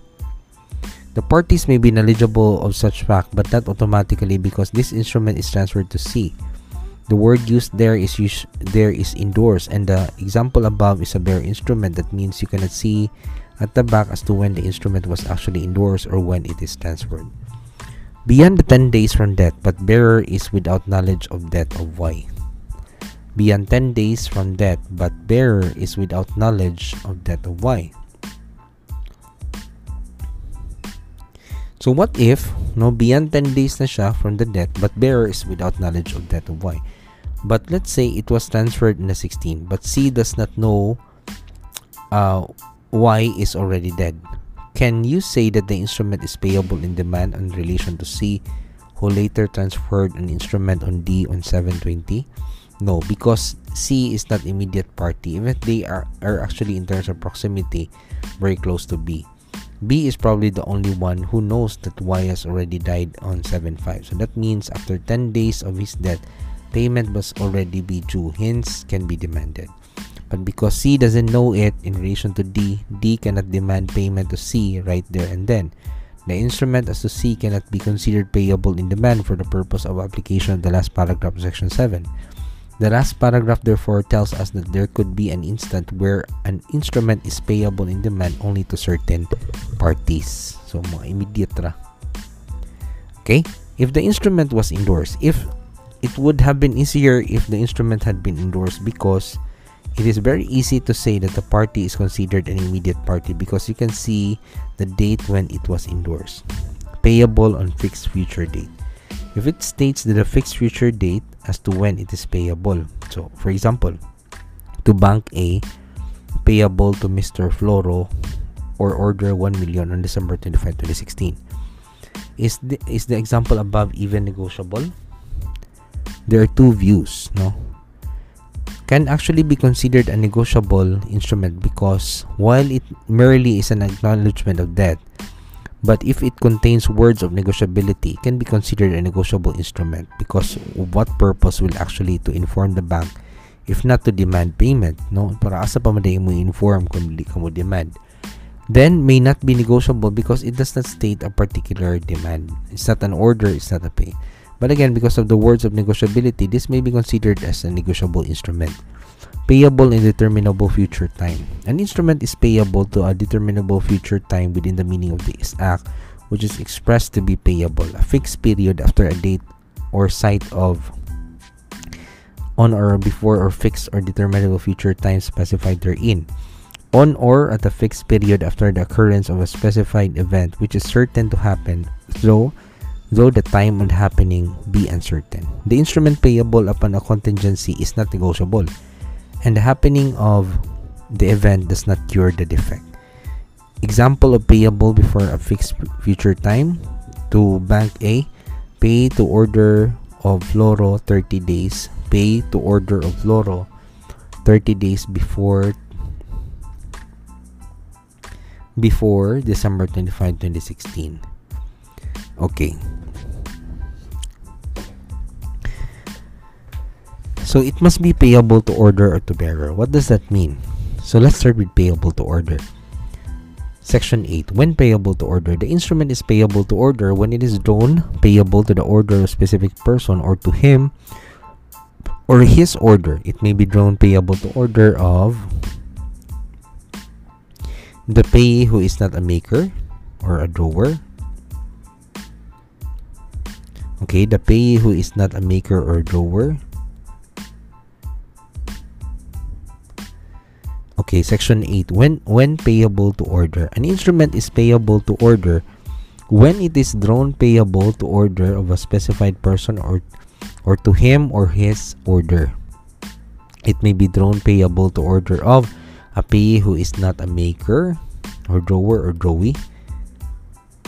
The parties may be knowledgeable of such fact, but not automatically because this instrument is transferred to C. The word used there is used, there is endorsed, and the example above is a bare instrument. That means you cannot see at the back as to when the instrument was actually endorsed or when it is transferred. Beyond the 10 days from death, but bearer is without knowledge of death of Y beyond 10 days from death, but bearer is without knowledge of death of Y. So what if no beyond 10 days na siya from the death but bearer is without knowledge of death of Y. But let's say it was transferred in the 16 but C does not know uh, Y is already dead. Can you say that the instrument is payable in demand in relation to C who later transferred an instrument on D on 720? No, because C is not immediate party. Even if they are, are actually in terms of proximity very close to B. B is probably the only one who knows that Y has already died on 7-5. So that means after 10 days of his death, payment must already be due, hence can be demanded. But because C doesn't know it in relation to D, D cannot demand payment to C right there and then. The instrument as to C cannot be considered payable in demand for the purpose of application of the last paragraph of section 7. The last paragraph therefore tells us that there could be an instant where an instrument is payable in demand only to certain parties. So, mga immediate ra. Okay? If the instrument was endorsed, if it would have been easier if the instrument had been endorsed because it is very easy to say that the party is considered an immediate party because you can see the date when it was endorsed. Payable on fixed future date. If it states that a fixed future date as to when it is payable. So, for example, to Bank A, payable to Mr. Floro or order 1 million on December 25, 2016. Is the, is the example above even negotiable? There are two views, no? Can actually be considered a negotiable instrument because while it merely is an acknowledgement of debt, but if it contains words of negotiability, it can be considered a negotiable instrument because what purpose will actually to inform the bank if not to demand payment, no? Para asa pa mo inform kung hindi ka mo demand. Then may not be negotiable because it does not state a particular demand. It's not an order, it's not a pay. But again, because of the words of negotiability, this may be considered as a negotiable instrument payable in determinable future time. An instrument is payable to a determinable future time within the meaning of this act, which is expressed to be payable, a fixed period after a date or sight of on or before or fixed or determinable future time specified therein. On or at a fixed period after the occurrence of a specified event which is certain to happen, though though the time of happening be uncertain. The instrument payable upon a contingency is not negotiable and the happening of the event does not cure the defect. Example of payable before a fixed future time to Bank A, pay to order of Loro 30 days, pay to order of Loro 30 days before before December 25, 2016. Okay. So it must be payable to order or to bearer. What does that mean? So let's start with payable to order. Section 8. When payable to order, the instrument is payable to order when it is drawn payable to the order of specific person or to him or his order. It may be drawn payable to order of the payee who is not a maker or a drawer. Okay, the payee who is not a maker or drawer. Okay, section 8. When when payable to order. An instrument is payable to order when it is drawn payable to order of a specified person or or to him or his order. It may be drawn payable to order of a payee who is not a maker or drawer or drawee.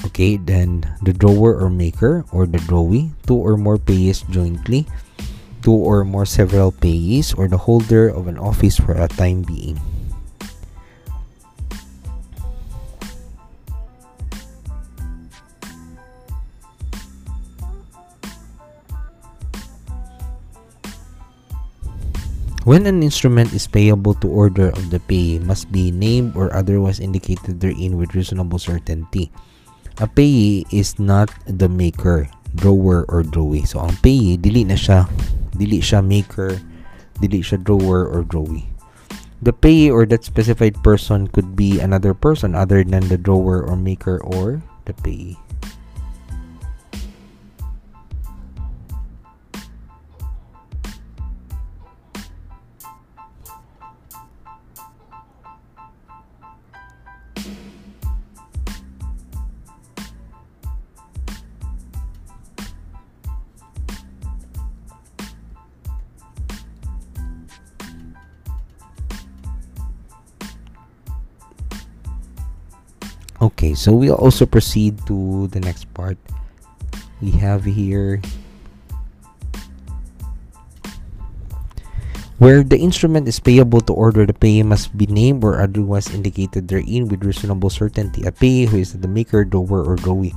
Okay, then the drawer or maker or the drawee, two or more payees jointly, two or more several payees, or the holder of an office for a time being. When an instrument is payable to order of the payee must be named or otherwise indicated therein with reasonable certainty. A payee is not the maker, drawer, or drawee. So, ang payee, dili na siya, dili siya maker, dili siya drawer, or drawee. The payee or that specified person could be another person other than the drawer or maker or the payee. Okay, so we'll also proceed to the next part. We have here where the instrument is payable to order, the payee must be named or otherwise indicated therein with reasonable certainty. A payee who is the maker, drawer, or drawee.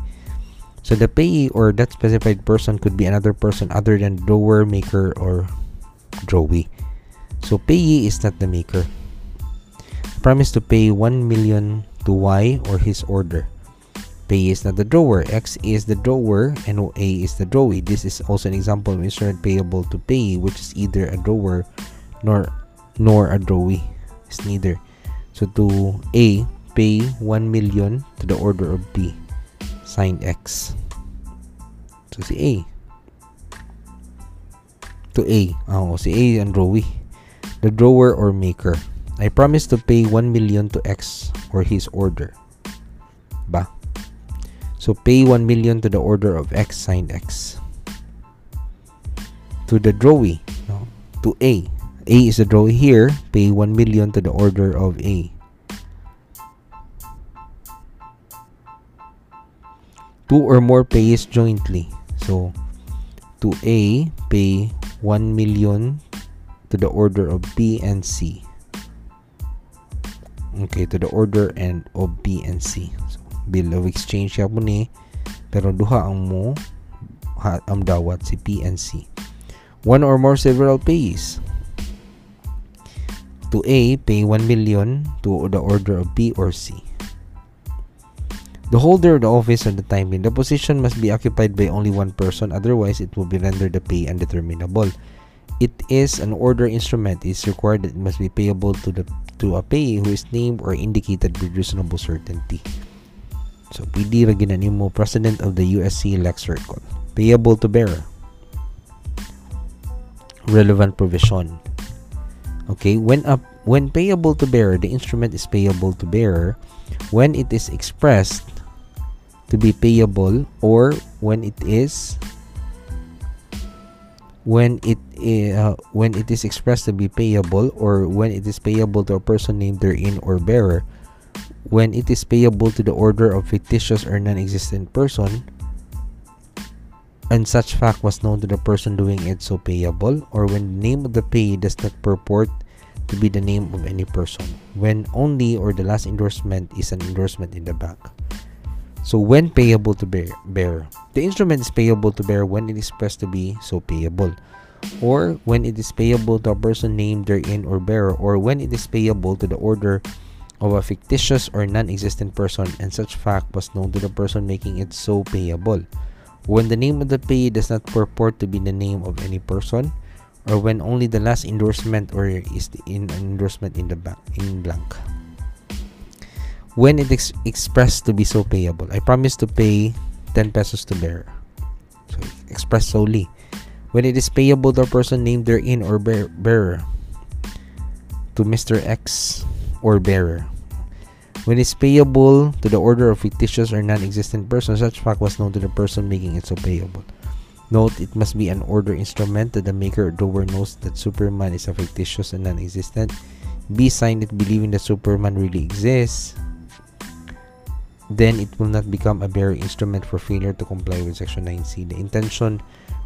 So the payee or that specified person could be another person other than drawer, maker, or drawee. So payee is not the maker. Promise to pay 1 million to Y or his order. Pay is not the drawer, X is the drawer, and A is the drawee. This is also an example of instrument payable to pay, which is either a drawer nor nor a drawee. It's neither. So to A, pay 1 million to the order of B. Signed X. So si A. To A. Oh, si A ang drawee. The drawer or maker. I promise to pay 1 million to X or his order. Ba? So pay 1 million to the order of X signed X. To the drawee, no? to A. A is the drawee here. Pay 1 million to the order of A. Two or more pays jointly. So to A, pay 1 million to the order of B and C okay to the order and of B and C. So, bill of exchange siya ni pero duha ang mo ha, ang dawat si P and C. One or more several pays. To A pay 1 million. To the order of B or C. The holder of the office at the time in the position must be occupied by only one person otherwise it will be rendered the pay undeterminable. It is an order instrument. It is required that it must be payable to the to a payee who is named or indicated with reasonable certainty. So, PD ra mo President of the USC Lex Circle. Payable to bearer. Relevant provision. Okay, when up when payable to bearer, the instrument is payable to bearer when it is expressed to be payable or when it is when it uh, when it is expressed to be payable or when it is payable to a person named therein or bearer. When it is payable to the order of fictitious or non-existent person and such fact was known to the person doing it so payable or when the name of the payee does not purport to be the name of any person. When only or the last endorsement is an endorsement in the back so when payable to bear, bear the instrument is payable to bear when it is expressed to be so payable or when it is payable to a person named therein or bearer or when it is payable to the order of a fictitious or non-existent person and such fact was known to the person making it so payable. When the name of the payee does not purport to be the name of any person, or when only the last endorsement or is the endorsement in the back in blank. When it is expressed to be so payable, I promise to pay 10 pesos to bearer. So expressed solely. When it is payable to a person named therein or bear, bearer, to Mr. X or bearer. When it's payable to the order of fictitious or non-existent person, such fact was known to the person making it so payable. Note, it must be an order instrument that the maker or doer knows that Superman is a fictitious and non-existent. B. Signed it believing that Superman really exists. Then it will not become a bearer instrument for failure to comply with Section 9C. The intention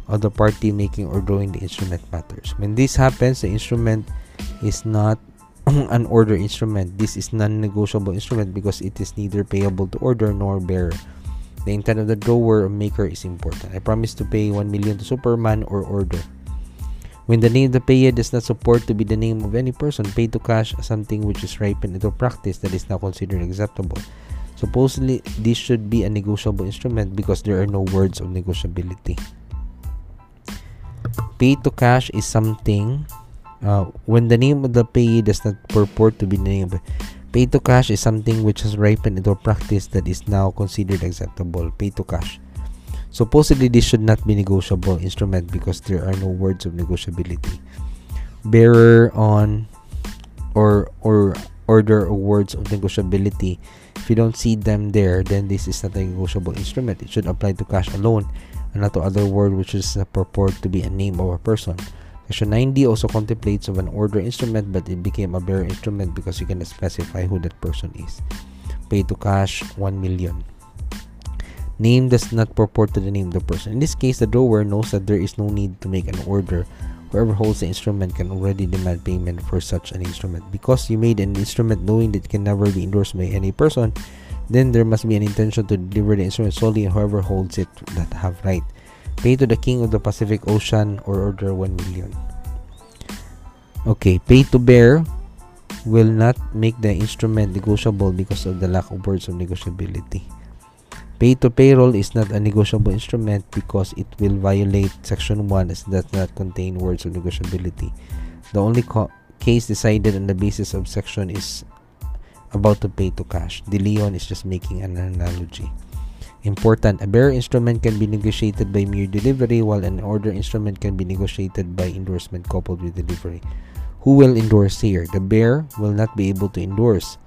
of the party making or drawing the instrument matters. When this happens, the instrument is not an order instrument. This is non-negotiable instrument because it is neither payable to order nor bearer. The intent of the drawer or maker is important. I promise to pay 1 million to Superman or order. When the name of the payer does not support to be the name of any person, pay to cash something which is ripened into practice that is now considered acceptable. Supposedly, this should be a negotiable instrument because there are no words of negotiability. Pay to cash is something uh, when the name of the payee does not purport to be named, pay to cash is something which has ripened into a practice that is now considered acceptable. Pay to cash. Supposedly, this should not be negotiable instrument because there are no words of negotiability. Bearer on or or order or words of negotiability. If you don't see them there, then this is not a negotiable instrument. It should apply to cash alone to other word which is uh, purport to be a name of a person. Section 9D also contemplates of an order instrument but it became a bearer instrument because you can specify who that person is. Pay to cash 1 million. Name does not purport to the name of the person. In this case, the drawer knows that there is no need to make an order. Whoever holds the instrument can already demand payment for such an instrument. Because you made an instrument knowing that it can never be endorsed by any person, then there must be an intention to deliver the instrument solely whoever holds it that have right. Pay to the king of the Pacific Ocean or order 1 million. Okay, pay to bear will not make the instrument negotiable because of the lack of words of negotiability. Pay to payroll is not a negotiable instrument because it will violate section 1 as it does not contain words of negotiability. The only case decided on the basis of section is about to pay to cash. De Leon is just making an analogy. Important, a bearer instrument can be negotiated by mere delivery while an order instrument can be negotiated by endorsement coupled with delivery. Who will endorse here? The bearer will not be able to endorse.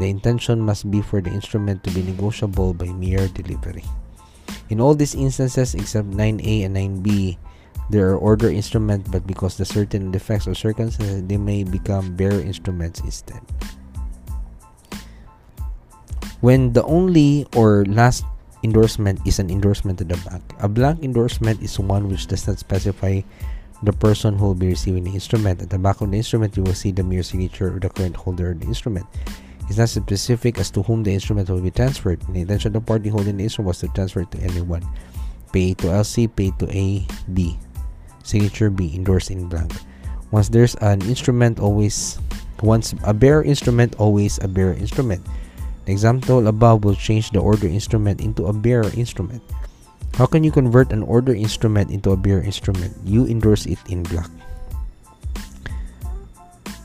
The intention must be for the instrument to be negotiable by mere delivery. In all these instances except 9a and 9b, there are order instruments but because the certain defects or circumstances they may become bearer instruments instead. When the only or last endorsement is an endorsement to the bank. A blank endorsement is one which does not specify the person who will be receiving the instrument. At the back of the instrument, you will see the mere signature of the current holder of the instrument. It's not specific as to whom the instrument will be transferred. The intention of the party holding the instrument was to transfer to anyone. Pay to LC, pay to A, B. Signature B, endorsed in blank. Once there's an instrument, always once a bare instrument, always a bare instrument. The example above will change the order instrument into a bearer instrument. How can you convert an order instrument into a bearer instrument? You endorse it in black.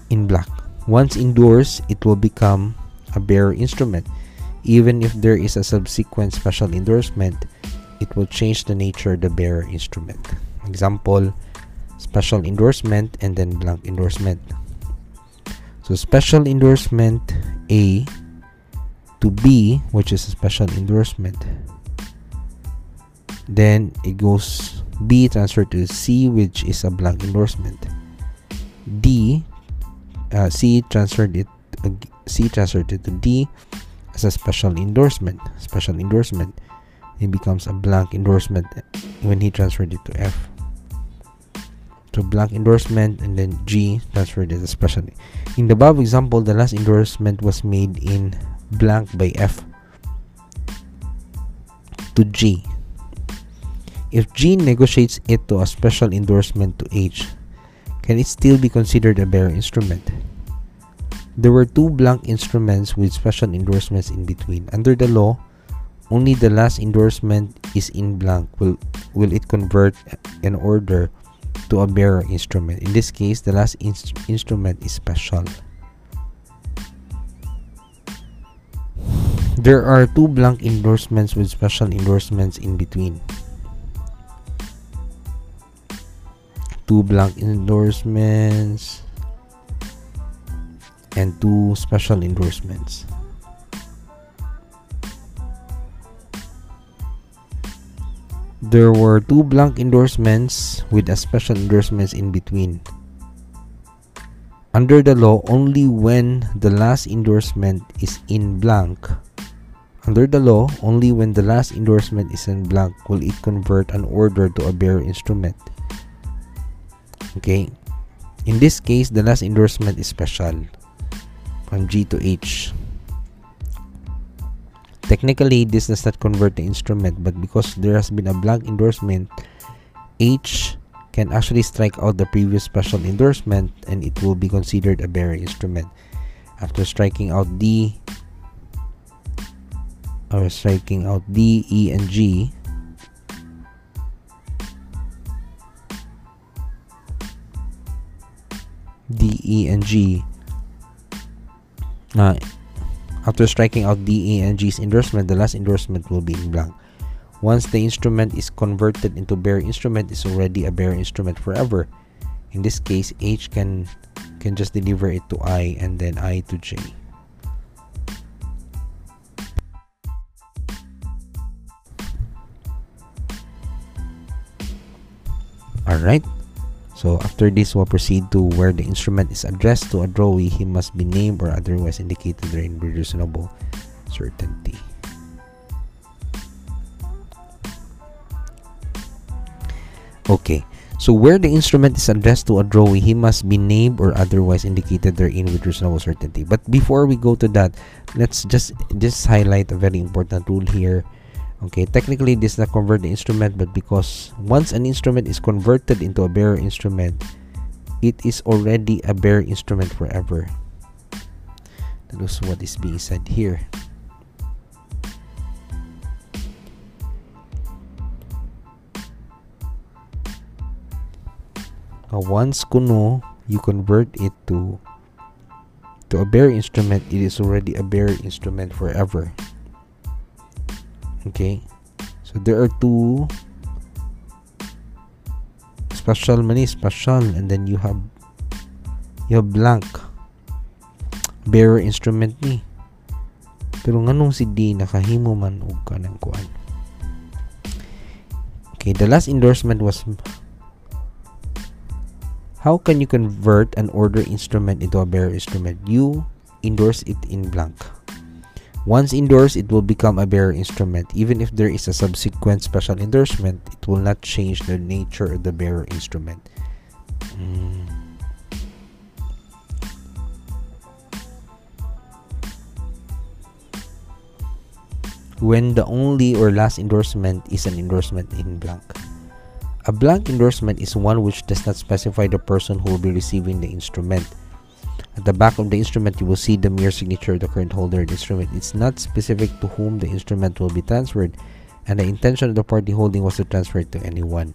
In black. Once endorsed, it will become a bearer instrument. Even if there is a subsequent special endorsement, it will change the nature of the bearer instrument. Example, special endorsement and then blank endorsement. So special endorsement A to B, which is a special endorsement. Then it goes B transferred to C, which is a blank endorsement. D, uh, C transferred it. Uh, C transferred it to D as a special endorsement. Special endorsement. It becomes a blank endorsement when he transferred it to F. So blank endorsement and then G transferred it as special. In the above example, the last endorsement was made in blank by F to G. If G negotiates it to a special endorsement to H, can it still be considered a bearer instrument? There were two blank instruments with special endorsements in between. Under the law, only the last endorsement is in blank will will it convert an order to a bearer instrument. In this case, the last inst instrument is special. There are two blank endorsements with special endorsements in between. Two blank endorsements and two special endorsements. There were two blank endorsements with a special endorsements in between. Under the law, only when the last endorsement is in blank. Under the law, only when the last endorsement is in blank will it convert an order to a bearer instrument. Okay. In this case, the last endorsement is special from G to H. Technically, this does not convert the instrument, but because there has been a blank endorsement, H can actually strike out the previous special endorsement and it will be considered a bearer instrument. After striking out D, or striking out D, E, and G, D, E, and G, uh, after striking out D, E, and G's endorsement, the last endorsement will be in blank. Once the instrument is converted into bearer instrument, it's already a bearer instrument forever. In this case, H can can just deliver it to I and then I to J. Alright. So after this, we'll proceed to where the instrument is addressed to a drawee. He must be named or otherwise indicated therein with reasonable certainty. Okay, so where the instrument is addressed to a drawee, he must be named or otherwise indicated therein with reasonable certainty. But before we go to that, let's just just highlight a very important rule here. Okay. Technically this not convert the instrument but because once an instrument is converted into a bearer instrument it is already a bearer instrument forever. That is what is being said here uh, once kuno you convert it to to a bearer instrument it is already a bearer instrument forever. Okay? So there are two special many special and then you have you have blank bearer instrument ni. Pero nganong si D nakahimo man og kanang kuan okay the last endorsement was how can you convert an order instrument into a bearer instrument you endorse it in blank once endorsed, it will become a bearer instrument. Even if there is a subsequent special endorsement, it will not change the nature of the bearer instrument. Mm. When the only or last endorsement is an endorsement in blank. A blank endorsement is one which does not specify the person who will be receiving the instrument. At the back of the instrument, you will see the mere signature of the current holder of the instrument. It's not specific to whom the instrument will be transferred, and the intention of the party holding was to transfer it to anyone.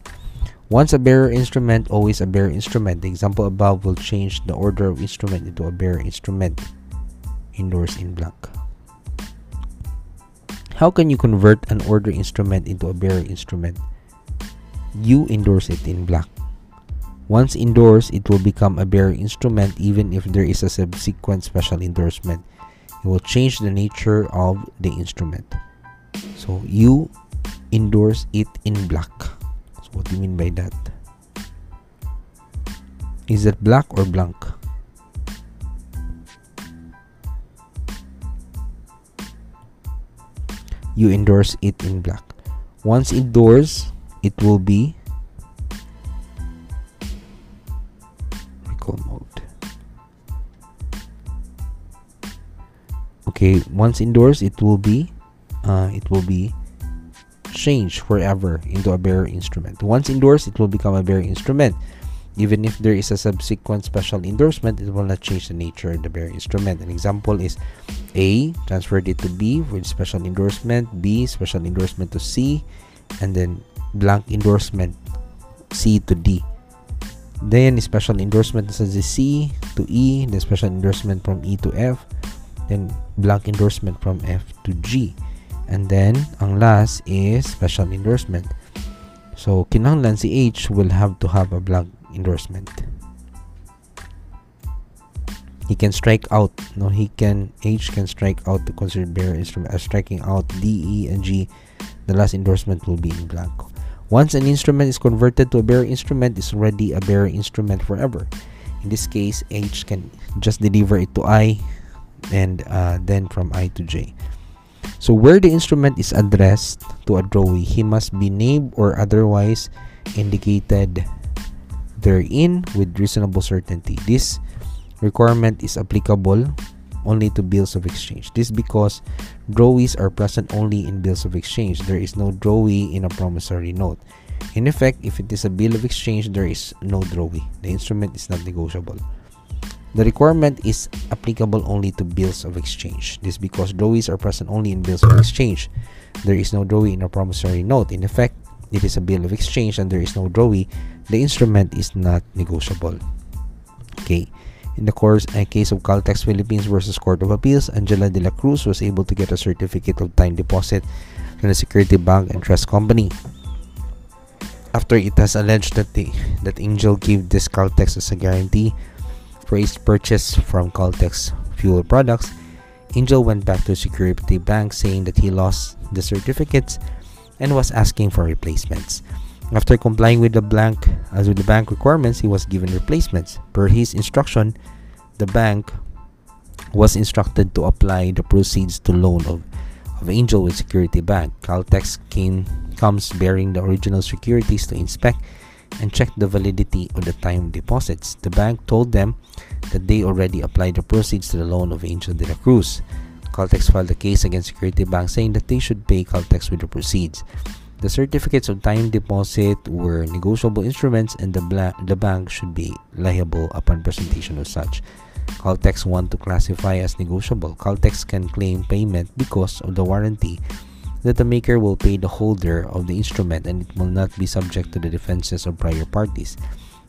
Once a bearer instrument, always a bearer instrument. The example above will change the order of instrument into a bearer instrument. Endorse in blank. How can you convert an order instrument into a bearer instrument? You endorse it in black. Once endorsed, it will become a bearer instrument even if there is a subsequent special endorsement. It will change the nature of the instrument. So you endorse it in black. So what do you mean by that? Is it black or blank? You endorse it in black. Once endorsed, it will be mode. Okay, once endorsed, it will be uh, it will be changed forever into a bearer instrument. Once endorsed, it will become a bearer instrument. Even if there is a subsequent special endorsement, it will not change the nature of the bearer instrument. An example is A transferred it to B with special endorsement, B special endorsement to C, and then blank endorsement C to D. Then special endorsement sa C to E, then special endorsement from E to F, then blank endorsement from F to G. And then ang last is special endorsement. So kinahanglan si H will have to have a blank endorsement. He can strike out. No, he can H can strike out the considered bearer instrument as striking out D, E, and G. The last endorsement will be in blank. Once an instrument is converted to a bearer instrument, it's already a bearer instrument forever. In this case, H can just deliver it to I, and uh, then from I to J. So where the instrument is addressed to a drawee, he must be named or otherwise indicated therein with reasonable certainty. This requirement is applicable only to bills of exchange. This because drawees are present only in bills of exchange. There is no drawee in a promissory note. In effect, if it is a bill of exchange, there is no drawee. The instrument is not negotiable. The requirement is applicable only to bills of exchange. This because drawees are present only in bills of exchange. There is no drawee in a promissory note. In effect, it is a bill of exchange and there is no drawee, the instrument is not negotiable. Okay. In the course a case of Caltex Philippines versus Court of Appeals, Angela de la Cruz was able to get a certificate of time deposit from the Security Bank and Trust Company. After it has alleged that the that Angel gave this Caltex as a guarantee for his purchase from Caltex fuel products, Angel went back to Security Bank saying that he lost the certificates and was asking for replacements. After complying with the blank as with the bank requirements, he was given replacements. Per his instruction, the bank was instructed to apply the proceeds to loan of, of Angel with Security Bank. Caltex came comes bearing the original securities to inspect and check the validity of the time deposits. The bank told them that they already applied the proceeds to the loan of Angel de la Cruz. Caltex filed a case against Security Bank saying that they should pay Caltex with the proceeds. The certificates of time deposit were negotiable instruments and the, the bank should be liable upon presentation of such. Caltex want to classify as negotiable. Caltex can claim payment because of the warranty that the maker will pay the holder of the instrument and it will not be subject to the defenses of prior parties.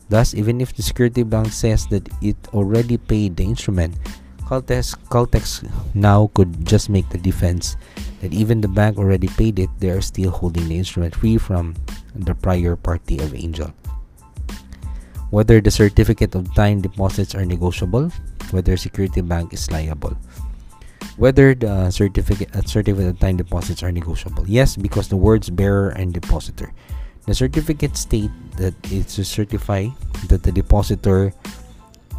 Thus, even if the security bank says that it already paid the instrument, Caltex, Caltex now could just make the defense that even the bank already paid it, they are still holding the instrument free from the prior party of Angel. Whether the certificate of time deposits are negotiable, whether security bank is liable, whether the certificate uh, certificate of time deposits are negotiable. Yes, because the words bearer and depositor. The certificate state that it's to certify that the depositor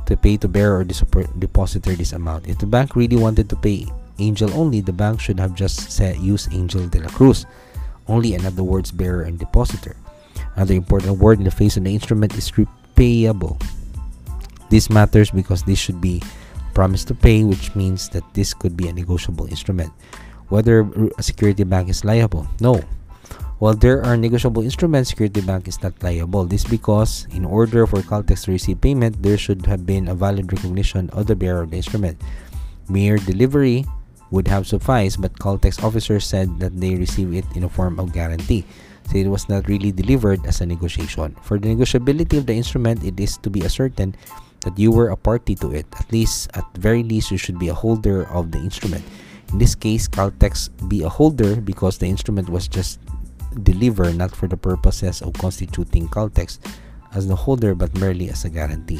to pay to bearer or the depositor this amount. If the bank really wanted to pay Angel only, the bank should have just said use Angel de la Cruz only another not the words bearer and depositor. Another important word in the face of the instrument is repayable. This matters because this should be promise to pay, which means that this could be a negotiable instrument. Whether a security bank is liable, no. While there are negotiable instruments, security bank is not liable. This because in order for Caltex to receive payment, there should have been a valid recognition of the bearer of the instrument. Mere delivery would have sufficed, but Caltex officers said that they received it in a form of guarantee. So it was not really delivered as a negotiation. For the negotiability of the instrument, it is to be ascertained that you were a party to it. At least, at very least, you should be a holder of the instrument. In this case, Caltex be a holder because the instrument was just delivered not for the purposes of constituting Caltex as the holder but merely as a guarantee.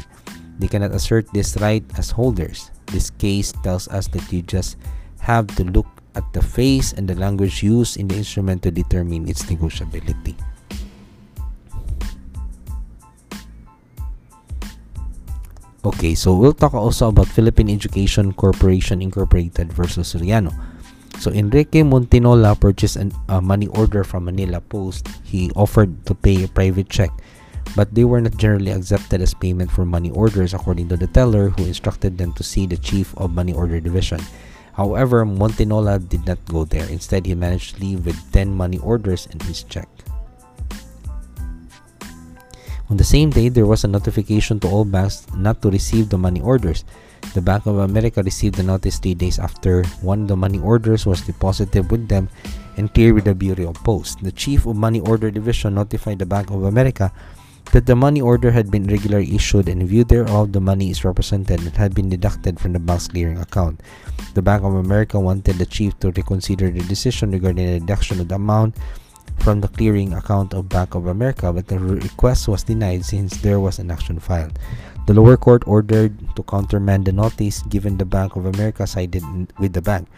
They cannot assert this right as holders. This case tells us that you just have to look at the face and the language used in the instrument to determine its negotiability. Okay, so we'll talk also about Philippine Education Corporation Incorporated versus Soriano. So Enrique Montinola purchased an, a money order from Manila Post. He offered to pay a private check, but they were not generally accepted as payment for money orders according to the teller who instructed them to see the chief of money order division. However, Montinola did not go there. Instead, he managed to leave with 10 money orders and his check. On the same day, there was a notification to all banks not to receive the money orders. The Bank of America received the notice three days after one of the money orders was deposited with them and cleared with the Bureau of Post. The chief of Money Order Division notified the Bank of America that the money order had been regularly issued and in view thereof the money is represented and had been deducted from the bank's clearing account. The Bank of America wanted the chief to reconsider the decision regarding the deduction of the amount from the clearing account of Bank of America, but the request was denied since there was an action filed. The lower court ordered to countermand the notice given the Bank of America sided with the bank.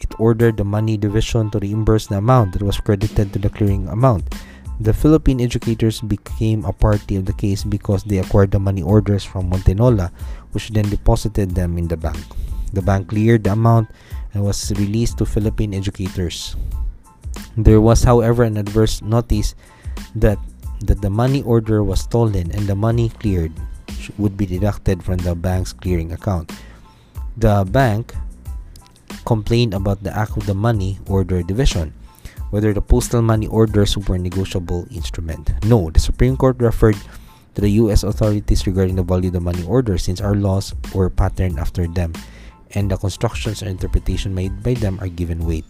It ordered the money division to reimburse the amount that was credited to the clearing amount. The Philippine educators became a party of the case because they acquired the money orders from Montinola, which then deposited them in the bank. The bank cleared the amount and was released to Philippine educators. There was, however, an adverse notice that that the money order was stolen and the money cleared would be deducted from the bank's clearing account. The bank complained about the act of the money order division, whether the postal money orders were a negotiable instrument. No, the Supreme Court referred to the U.S. authorities regarding the value of the money order since our laws were patterned after them and the constructions or interpretation made by them are given weight.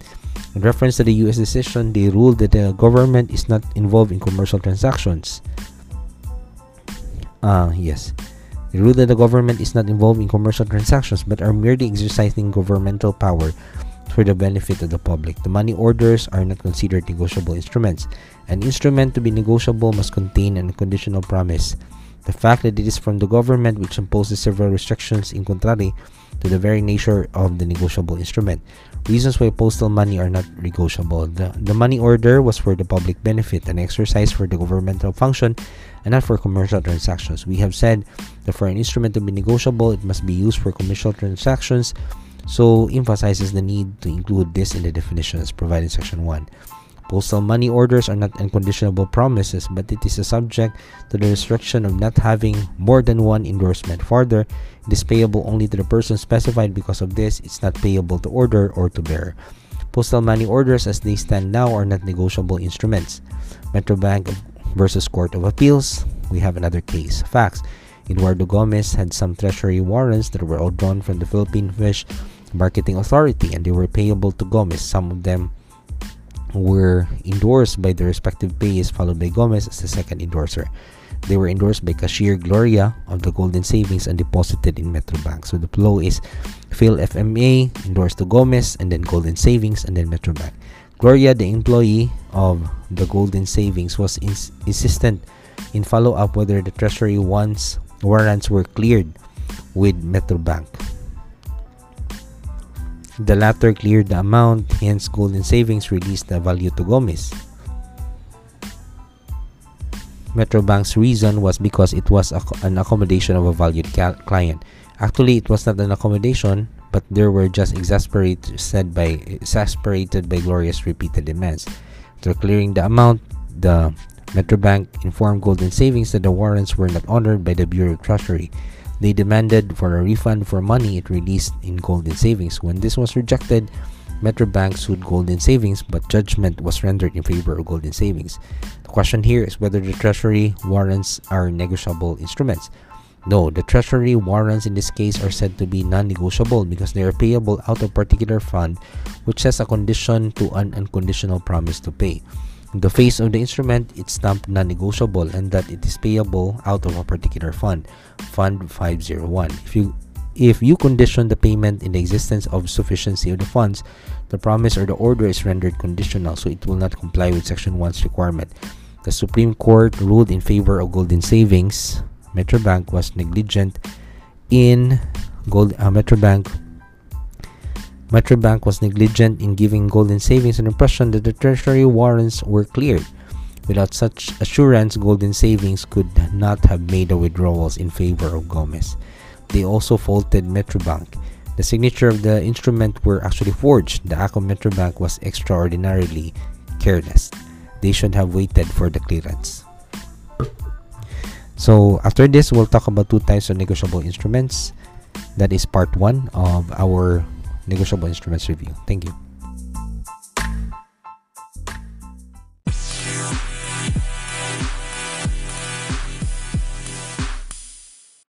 In reference to the US decision, they ruled that the government is not involved in commercial transactions. Ah, uh, yes. They ruled that the government is not involved in commercial transactions but are merely exercising governmental power for the benefit of the public. The money orders are not considered negotiable instruments. An instrument to be negotiable must contain an unconditional promise. The fact that it is from the government which imposes several restrictions in contrary to the very nature of the negotiable instrument. Reasons why postal money are not negotiable. The, the money order was for the public benefit, an exercise for the governmental function, and not for commercial transactions. We have said that for an instrument to be negotiable, it must be used for commercial transactions, so emphasizes the need to include this in the definitions provided in section 1. Postal money orders are not unconditional promises, but it is a subject to the restriction of not having more than one endorsement. Further, it is payable only to the person specified because of this, it's not payable to order or to bearer. Postal money orders as they stand now are not negotiable instruments. Metrobank versus Court of Appeals, we have another case. Facts. Eduardo Gomez had some treasury warrants that were all drawn from the Philippine Fish Marketing Authority and they were payable to Gomez. Some of them were endorsed by the respective payers, followed by Gomez as the second endorser. They were endorsed by cashier Gloria of the Golden Savings and deposited in Metrobank. So the flow is Phil FMA endorsed to Gomez and then Golden Savings and then Metrobank. Gloria, the employee of the Golden Savings, was ins- insistent in follow up whether the treasury wants warrants were cleared with Metrobank. The latter cleared the amount, hence Golden Savings released the value to Gomez. Metrobank's reason was because it was an accommodation of a valued client. Actually, it was not an accommodation, but they were just exasperated said by exasperated by Gloria's repeated demands. After clearing the amount, the Metrobank informed Golden Savings that the warrants were not honored by the Bureau of Treasury. They demanded for a refund for money it released in Golden Savings. When this was rejected, Metrobank sued Golden Savings, but judgment was rendered in favor of Golden Savings. The question here is whether the Treasury warrants are negotiable instruments. No, the Treasury warrants in this case are said to be non negotiable because they are payable out of particular fund, which has a condition to an unconditional promise to pay the face of the instrument it's stamped non-negotiable and that it is payable out of a particular fund fund 501 if you if you condition the payment in the existence of sufficiency of the funds the promise or the order is rendered conditional so it will not comply with section 1's requirement. The supreme court ruled in favor of golden savings. Metrobank was negligent in gold uh, metrobank Metrobank was negligent in giving Golden Savings an impression that the treasury warrants were cleared. Without such assurance, Golden Savings could not have made the withdrawals in favor of Gomez. They also faulted Metrobank. The signature of the instrument were actually forged. The act of Metrobank was extraordinarily careless. They should have waited for the clearance. So after this, we'll talk about two types of negotiable instruments. That is part one of our negotiable instruments review. Thank you.